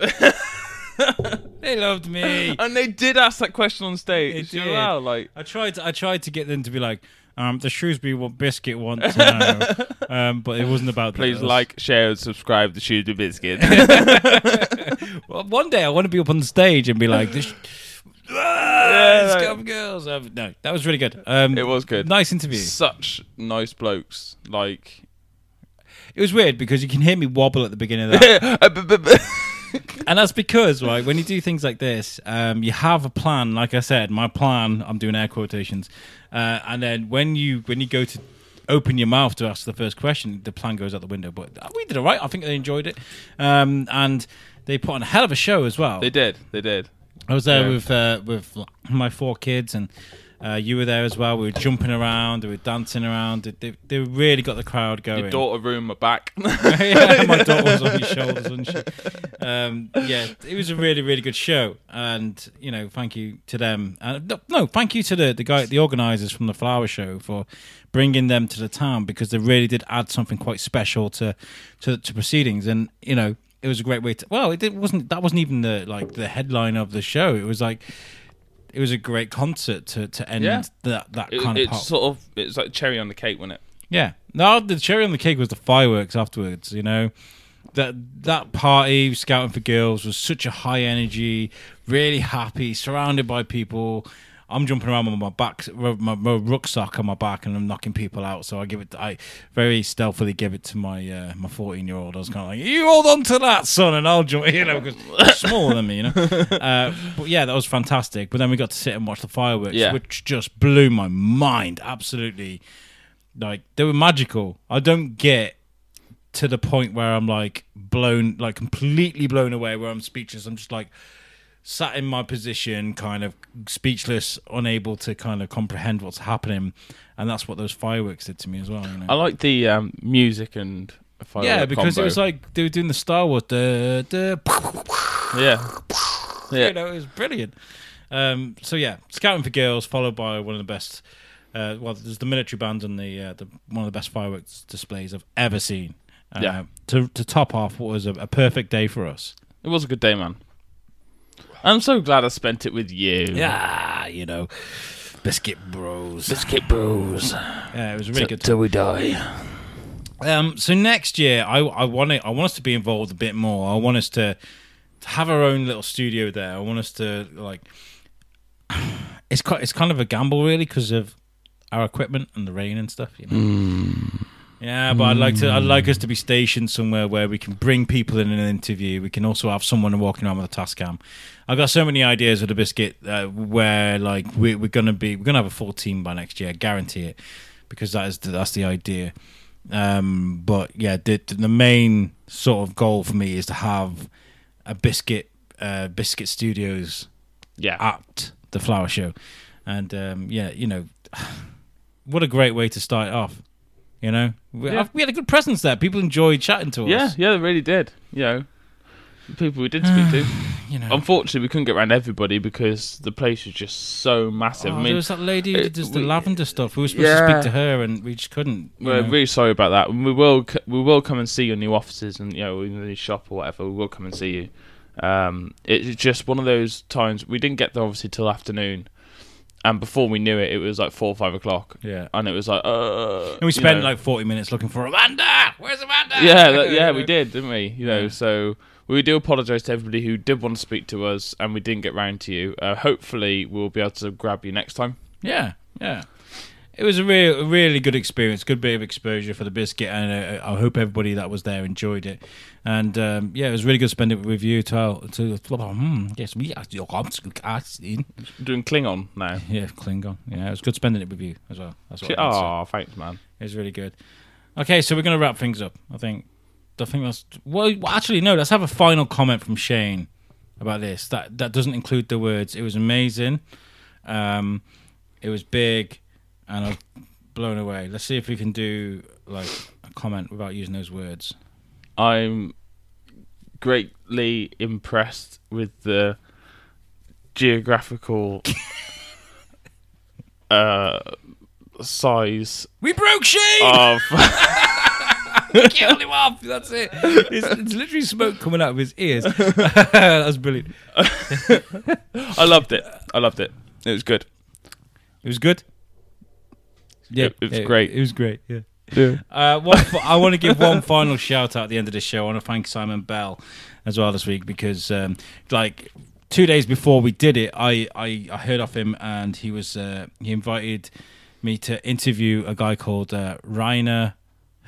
they loved me. And they did ask that question on stage. They you did. know, like, I tried. To, I tried to get them to be like, um, the Shrewsbury wa- biscuit want to know, um, but it wasn't about. please those. like, share, and subscribe to Shrewsbury Biscuit. *laughs* Well, one day I want to be up on the stage and be like, this. *laughs* Yeah, Ah, like- girls. Um, no, that was really good. Um, it was good. nice interview. Such nice blokes. Like, It was weird because you can hear me wobble at the beginning of that. *laughs* *laughs* and that's because right when you do things like this um, you have a plan like i said my plan i'm doing air quotations uh, and then when you when you go to open your mouth to ask the first question the plan goes out the window but we did all right i think they enjoyed it um, and they put on a hell of a show as well they did. They did. I was there Yeah. with uh, with my four kids, and uh, you were there as well. We were jumping around, we were dancing around. They, they, they really got the crowd going. Your daughter ruined my back. *laughs* *laughs* yeah, my daughter was on your shoulders, wasn't she? Um, yeah, it was a really, really good show, and you know, thank you to them. And no, no, thank you to the the guy, the organisers from the flower show for bringing them to the town because they really did add something quite special to to, to proceedings, and you know. It was a great way to. Well, it did- wasn't. That wasn't even the like the headline of the show. It was like, it was a great concert to, to end Yeah. that that It, kind of it's pop. sort of it's like cherry on the cake, wasn't it? Yeah. No, the cherry on the cake was the fireworks afterwards. You know, that that party scouting for girls was such a high energy, really happy, surrounded by people. I'm jumping around with my back, my, my rucksack on my back, and I'm knocking people out. So I give it, I very stealthily give it to my uh, my 14 year old. I was kind of like, "You hold on to that, son," and I'll jump. You know, because smaller than me. You know, *laughs* uh, but yeah, that was fantastic. But then we got to sit and watch the fireworks, Yeah. which just blew my mind. Absolutely like they were magical. I don't get to the point where I'm like blown, like completely blown away, where I'm speechless. I'm just like sat in my position, kind of speechless, unable to kind of comprehend what's happening, and that's what those fireworks did to me as well. You know? I like the um, music and firework yeah, because combo. it was like they were doing the Star Wars, the the yeah, *laughs* yeah. you know, it was brilliant. Um, so yeah, scouting for girls, followed by one of the best. Uh, well, there's the military band and the, uh, the one of the best fireworks displays I've ever seen. Uh, Yeah. To to top off what was a, a perfect day for us. It was a good day, man. I'm so glad I spent it with you. Yeah, you know, biscuit bros. Biscuit Bros. Yeah, it was a really good. Till we die. Um, so next year, I I want it. I want us to be involved a bit more. I want us to, to have our own little studio there. I want us to like. *sighs* It's quite. It's kind of a gamble, really, because of our equipment and the rain and stuff. You know. Yeah, but I'd like to. I'd like us to be stationed somewhere where we can bring people in an interview. We can also have someone walking around with a Tascam. I've got so many ideas with the biscuit uh, where like we, we're gonna be. We're gonna have a full team by next year. I guarantee it, because that is the, that's the idea. Um, but yeah, the, the main sort of goal for me is to have a biscuit, uh, biscuit studios Yeah. at the flower show, and um, yeah, you know, *sighs* what a great way to start off. You know, we, Yeah. we had a good presence there. People enjoyed chatting to us. Yeah, yeah, they really did. You know, people we did speak to. *sighs* you know. Unfortunately, we couldn't get around everybody because the place was just so massive. Oh, I mean, there was that lady who does the we- lavender stuff. We were supposed to speak to her, and we just couldn't. We're know. really sorry about that. We will we will come and see your new offices and you know in the new shop or whatever. We will come and see you. Um, it's just one of those times we didn't get there obviously till afternoon, and before we knew it, it was like four or five o'clock, yeah. and it was like uh. And we you spent know. like 40 minutes looking for Amanda. Where's Amanda? yeah, *laughs* that, yeah, we did, didn't we? You know, Yeah. so we do apologise to everybody who did want to speak to us and we didn't get round to you. Uh, hopefully, we'll be able to grab you next time. Yeah, yeah. It was a real, a really good experience, good bit of exposure for the biscuit, and uh, I hope everybody that was there enjoyed it. And um, yeah, it was really good spending it with you. To, to hmm, yes, we are your. Doing Klingon now. *laughs* Yeah, Klingon. Yeah, it was good spending it with you as well. That's what. Oh, thanks, man. It was really good. Okay, so we're gonna wrap things up. I think. I think that's well. Actually, no. Let's have a final comment from Shane about this. That that doesn't include the words. It was amazing. Um, it was big, and I was blown away. Let's see if we can do like a comment without using those words. I'm greatly impressed with the geographical *laughs* uh, size We broke Shane. of. *laughs* we killed him off. That's it. It's, it's literally smoke coming out of his ears. *laughs* that was brilliant. I loved it. I loved it. It was good. It was good. Yeah, It- it was great. It was great. Yeah. Yeah. Uh, one, I want to give one final shout out at the end of the show. I want to thank Simon Bell as well this week because, um, like, two days before we did it, I, I, I heard of him and he was uh, he invited me to interview a guy called uh, Rainer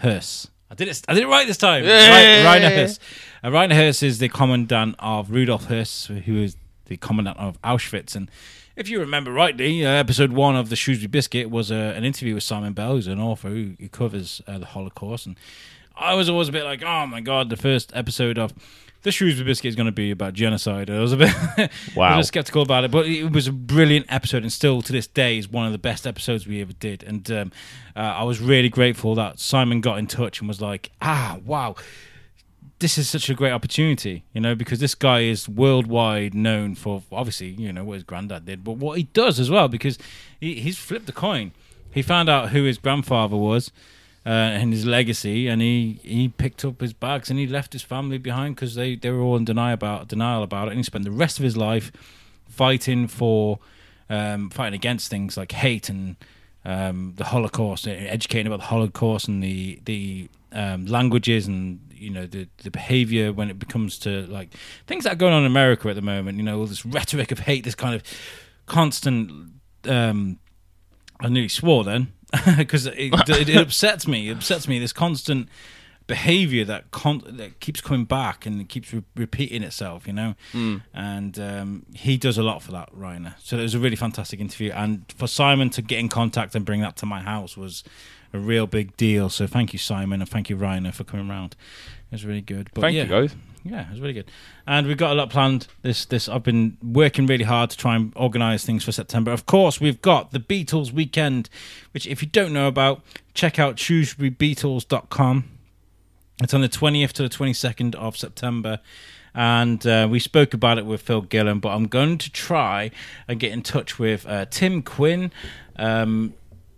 Höss. I did it. I did it right this time. Yeah. Rainer Höss. Uh, Rainer Höss is the commandant of Rudolf Höss, who is the commandant of Auschwitz. And if you remember rightly, uh, episode one of the Shrewsbury Biscuit was uh, an interview with Simon Bell, who's an author who, who covers uh, the Holocaust. And I was always a bit like, oh my god, the first episode of the Shrewsbury Biscuit is going to be about genocide. I was a bit, *laughs* Wow. I was skeptical about it, but it was a brilliant episode, and still to this day is one of the best episodes we ever did. And um, uh, I was really grateful that Simon got in touch and was like, ah, wow, this is such a great opportunity, you know, because this guy is worldwide known for obviously, you know, what his granddad did, but what he does as well, because he, he's flipped the coin. He found out who his grandfather was uh, and his legacy, and he, he picked up his bags and he left his family behind because they, they were all in denial about denial about it, and he spent the rest of his life fighting for um, fighting against things like hate and um, the Holocaust, educating about the Holocaust and the the um, languages and you know the the behavior when it becomes to like things that are going on in America at the moment. You know, all this rhetoric of hate, this kind of constant. Um, I nearly swore then *laughs* because it, it, it *laughs* upsets me. It upsets me. This constant behavior that con- that keeps coming back and keeps re- repeating itself. You know, and um, he does a lot for that, Rainer. So it was a really fantastic interview, and for Simon to get in contact and bring that to my house was a real big deal. So thank you, Simon, and thank you, Rainer, for coming round. It was really good. But Thank yeah, you, guys. yeah, it was really good. And we've got a lot planned. This, this, I've been working really hard to try and organise things for September. Of course, we've got the Beatles weekend, which, if you don't know about, check out ShrewsburyBeatles.com. It's on the 20th to the 22nd of September. And uh, we spoke about it with Phil Gillam, but I'm going to try and get in touch with uh, Tim Quinn, um,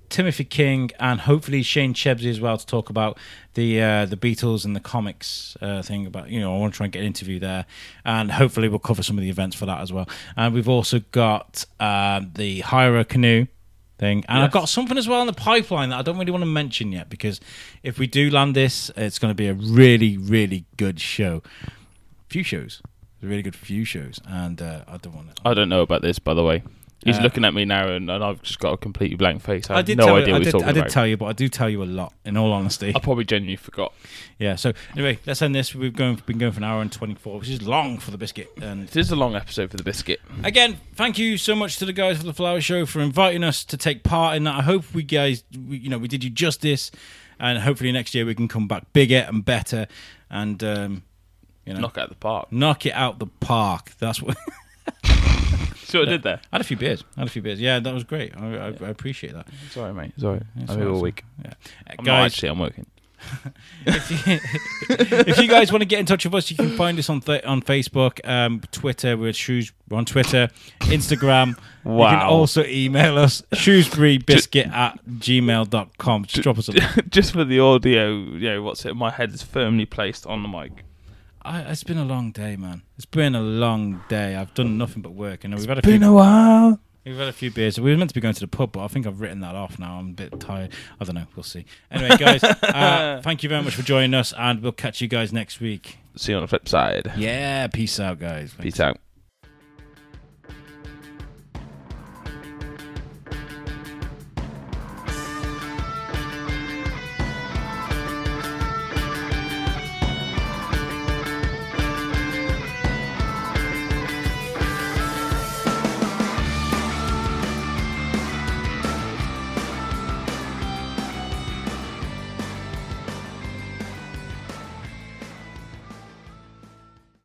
Timothy King, and hopefully Shane Chebsey as well to talk about the uh, the Beatles and the comics uh, thing. About you know, I want to try and get an interview there, and hopefully we'll cover some of the events for that as well. And we've also got um, the Hire a Canoe thing, and I've got something as well in the pipeline that I don't really want to mention yet because if we do land this, it's going to be a really really good show. Few shows, a really good few shows, and uh, I don't want to. I don't know about this, by the way. He's Uh, looking at me now, and, and I've just got a completely blank face. I, I did no idea you, I what he's did, talking I did about. tell you, but I do tell you a lot. In all honesty, I probably genuinely forgot. yeah. So anyway, let's end this. We've going, been going for an hour and twenty four, which is long for the biscuit. And It is a long episode for the biscuit. again, thank you so much to the guys for the flower show for inviting us to take part in that. I hope we guys, we, you know, we did you justice. and hopefully next year we can come back bigger and better, and um, you know, Knock out the park. knock it out the park. That's what. *laughs* What I did there? I had a few beers. I had a few beers. Yeah, that was great. I, I, I appreciate that. Sorry, mate. Sorry. It's I'm here all awesome. week. Yeah. Uh, I'm not guys, actually. I'm working. if you, *laughs* if you guys want to get in touch with us, you can find us on th- on Facebook, um, Twitter. We're shoes. We're on Twitter, Instagram. Wow. You can also email us shrewsburybiscuit at gmail.com. Just drop us a *laughs* Just for the audio, you know, what's it? My head is firmly placed on the mic. I, it's been a long day, man. It's been a long day. I've done nothing but work, and we've had a Been few. a while. We've had a few beers. We were meant to be going to the pub, but I think I've written that off now. I'm a bit tired. I don't know. We'll see. Anyway, guys, uh, *laughs* thank you very much for joining us, and we'll catch you guys next week. See you on the flip side. Yeah, peace out, guys. Peace out.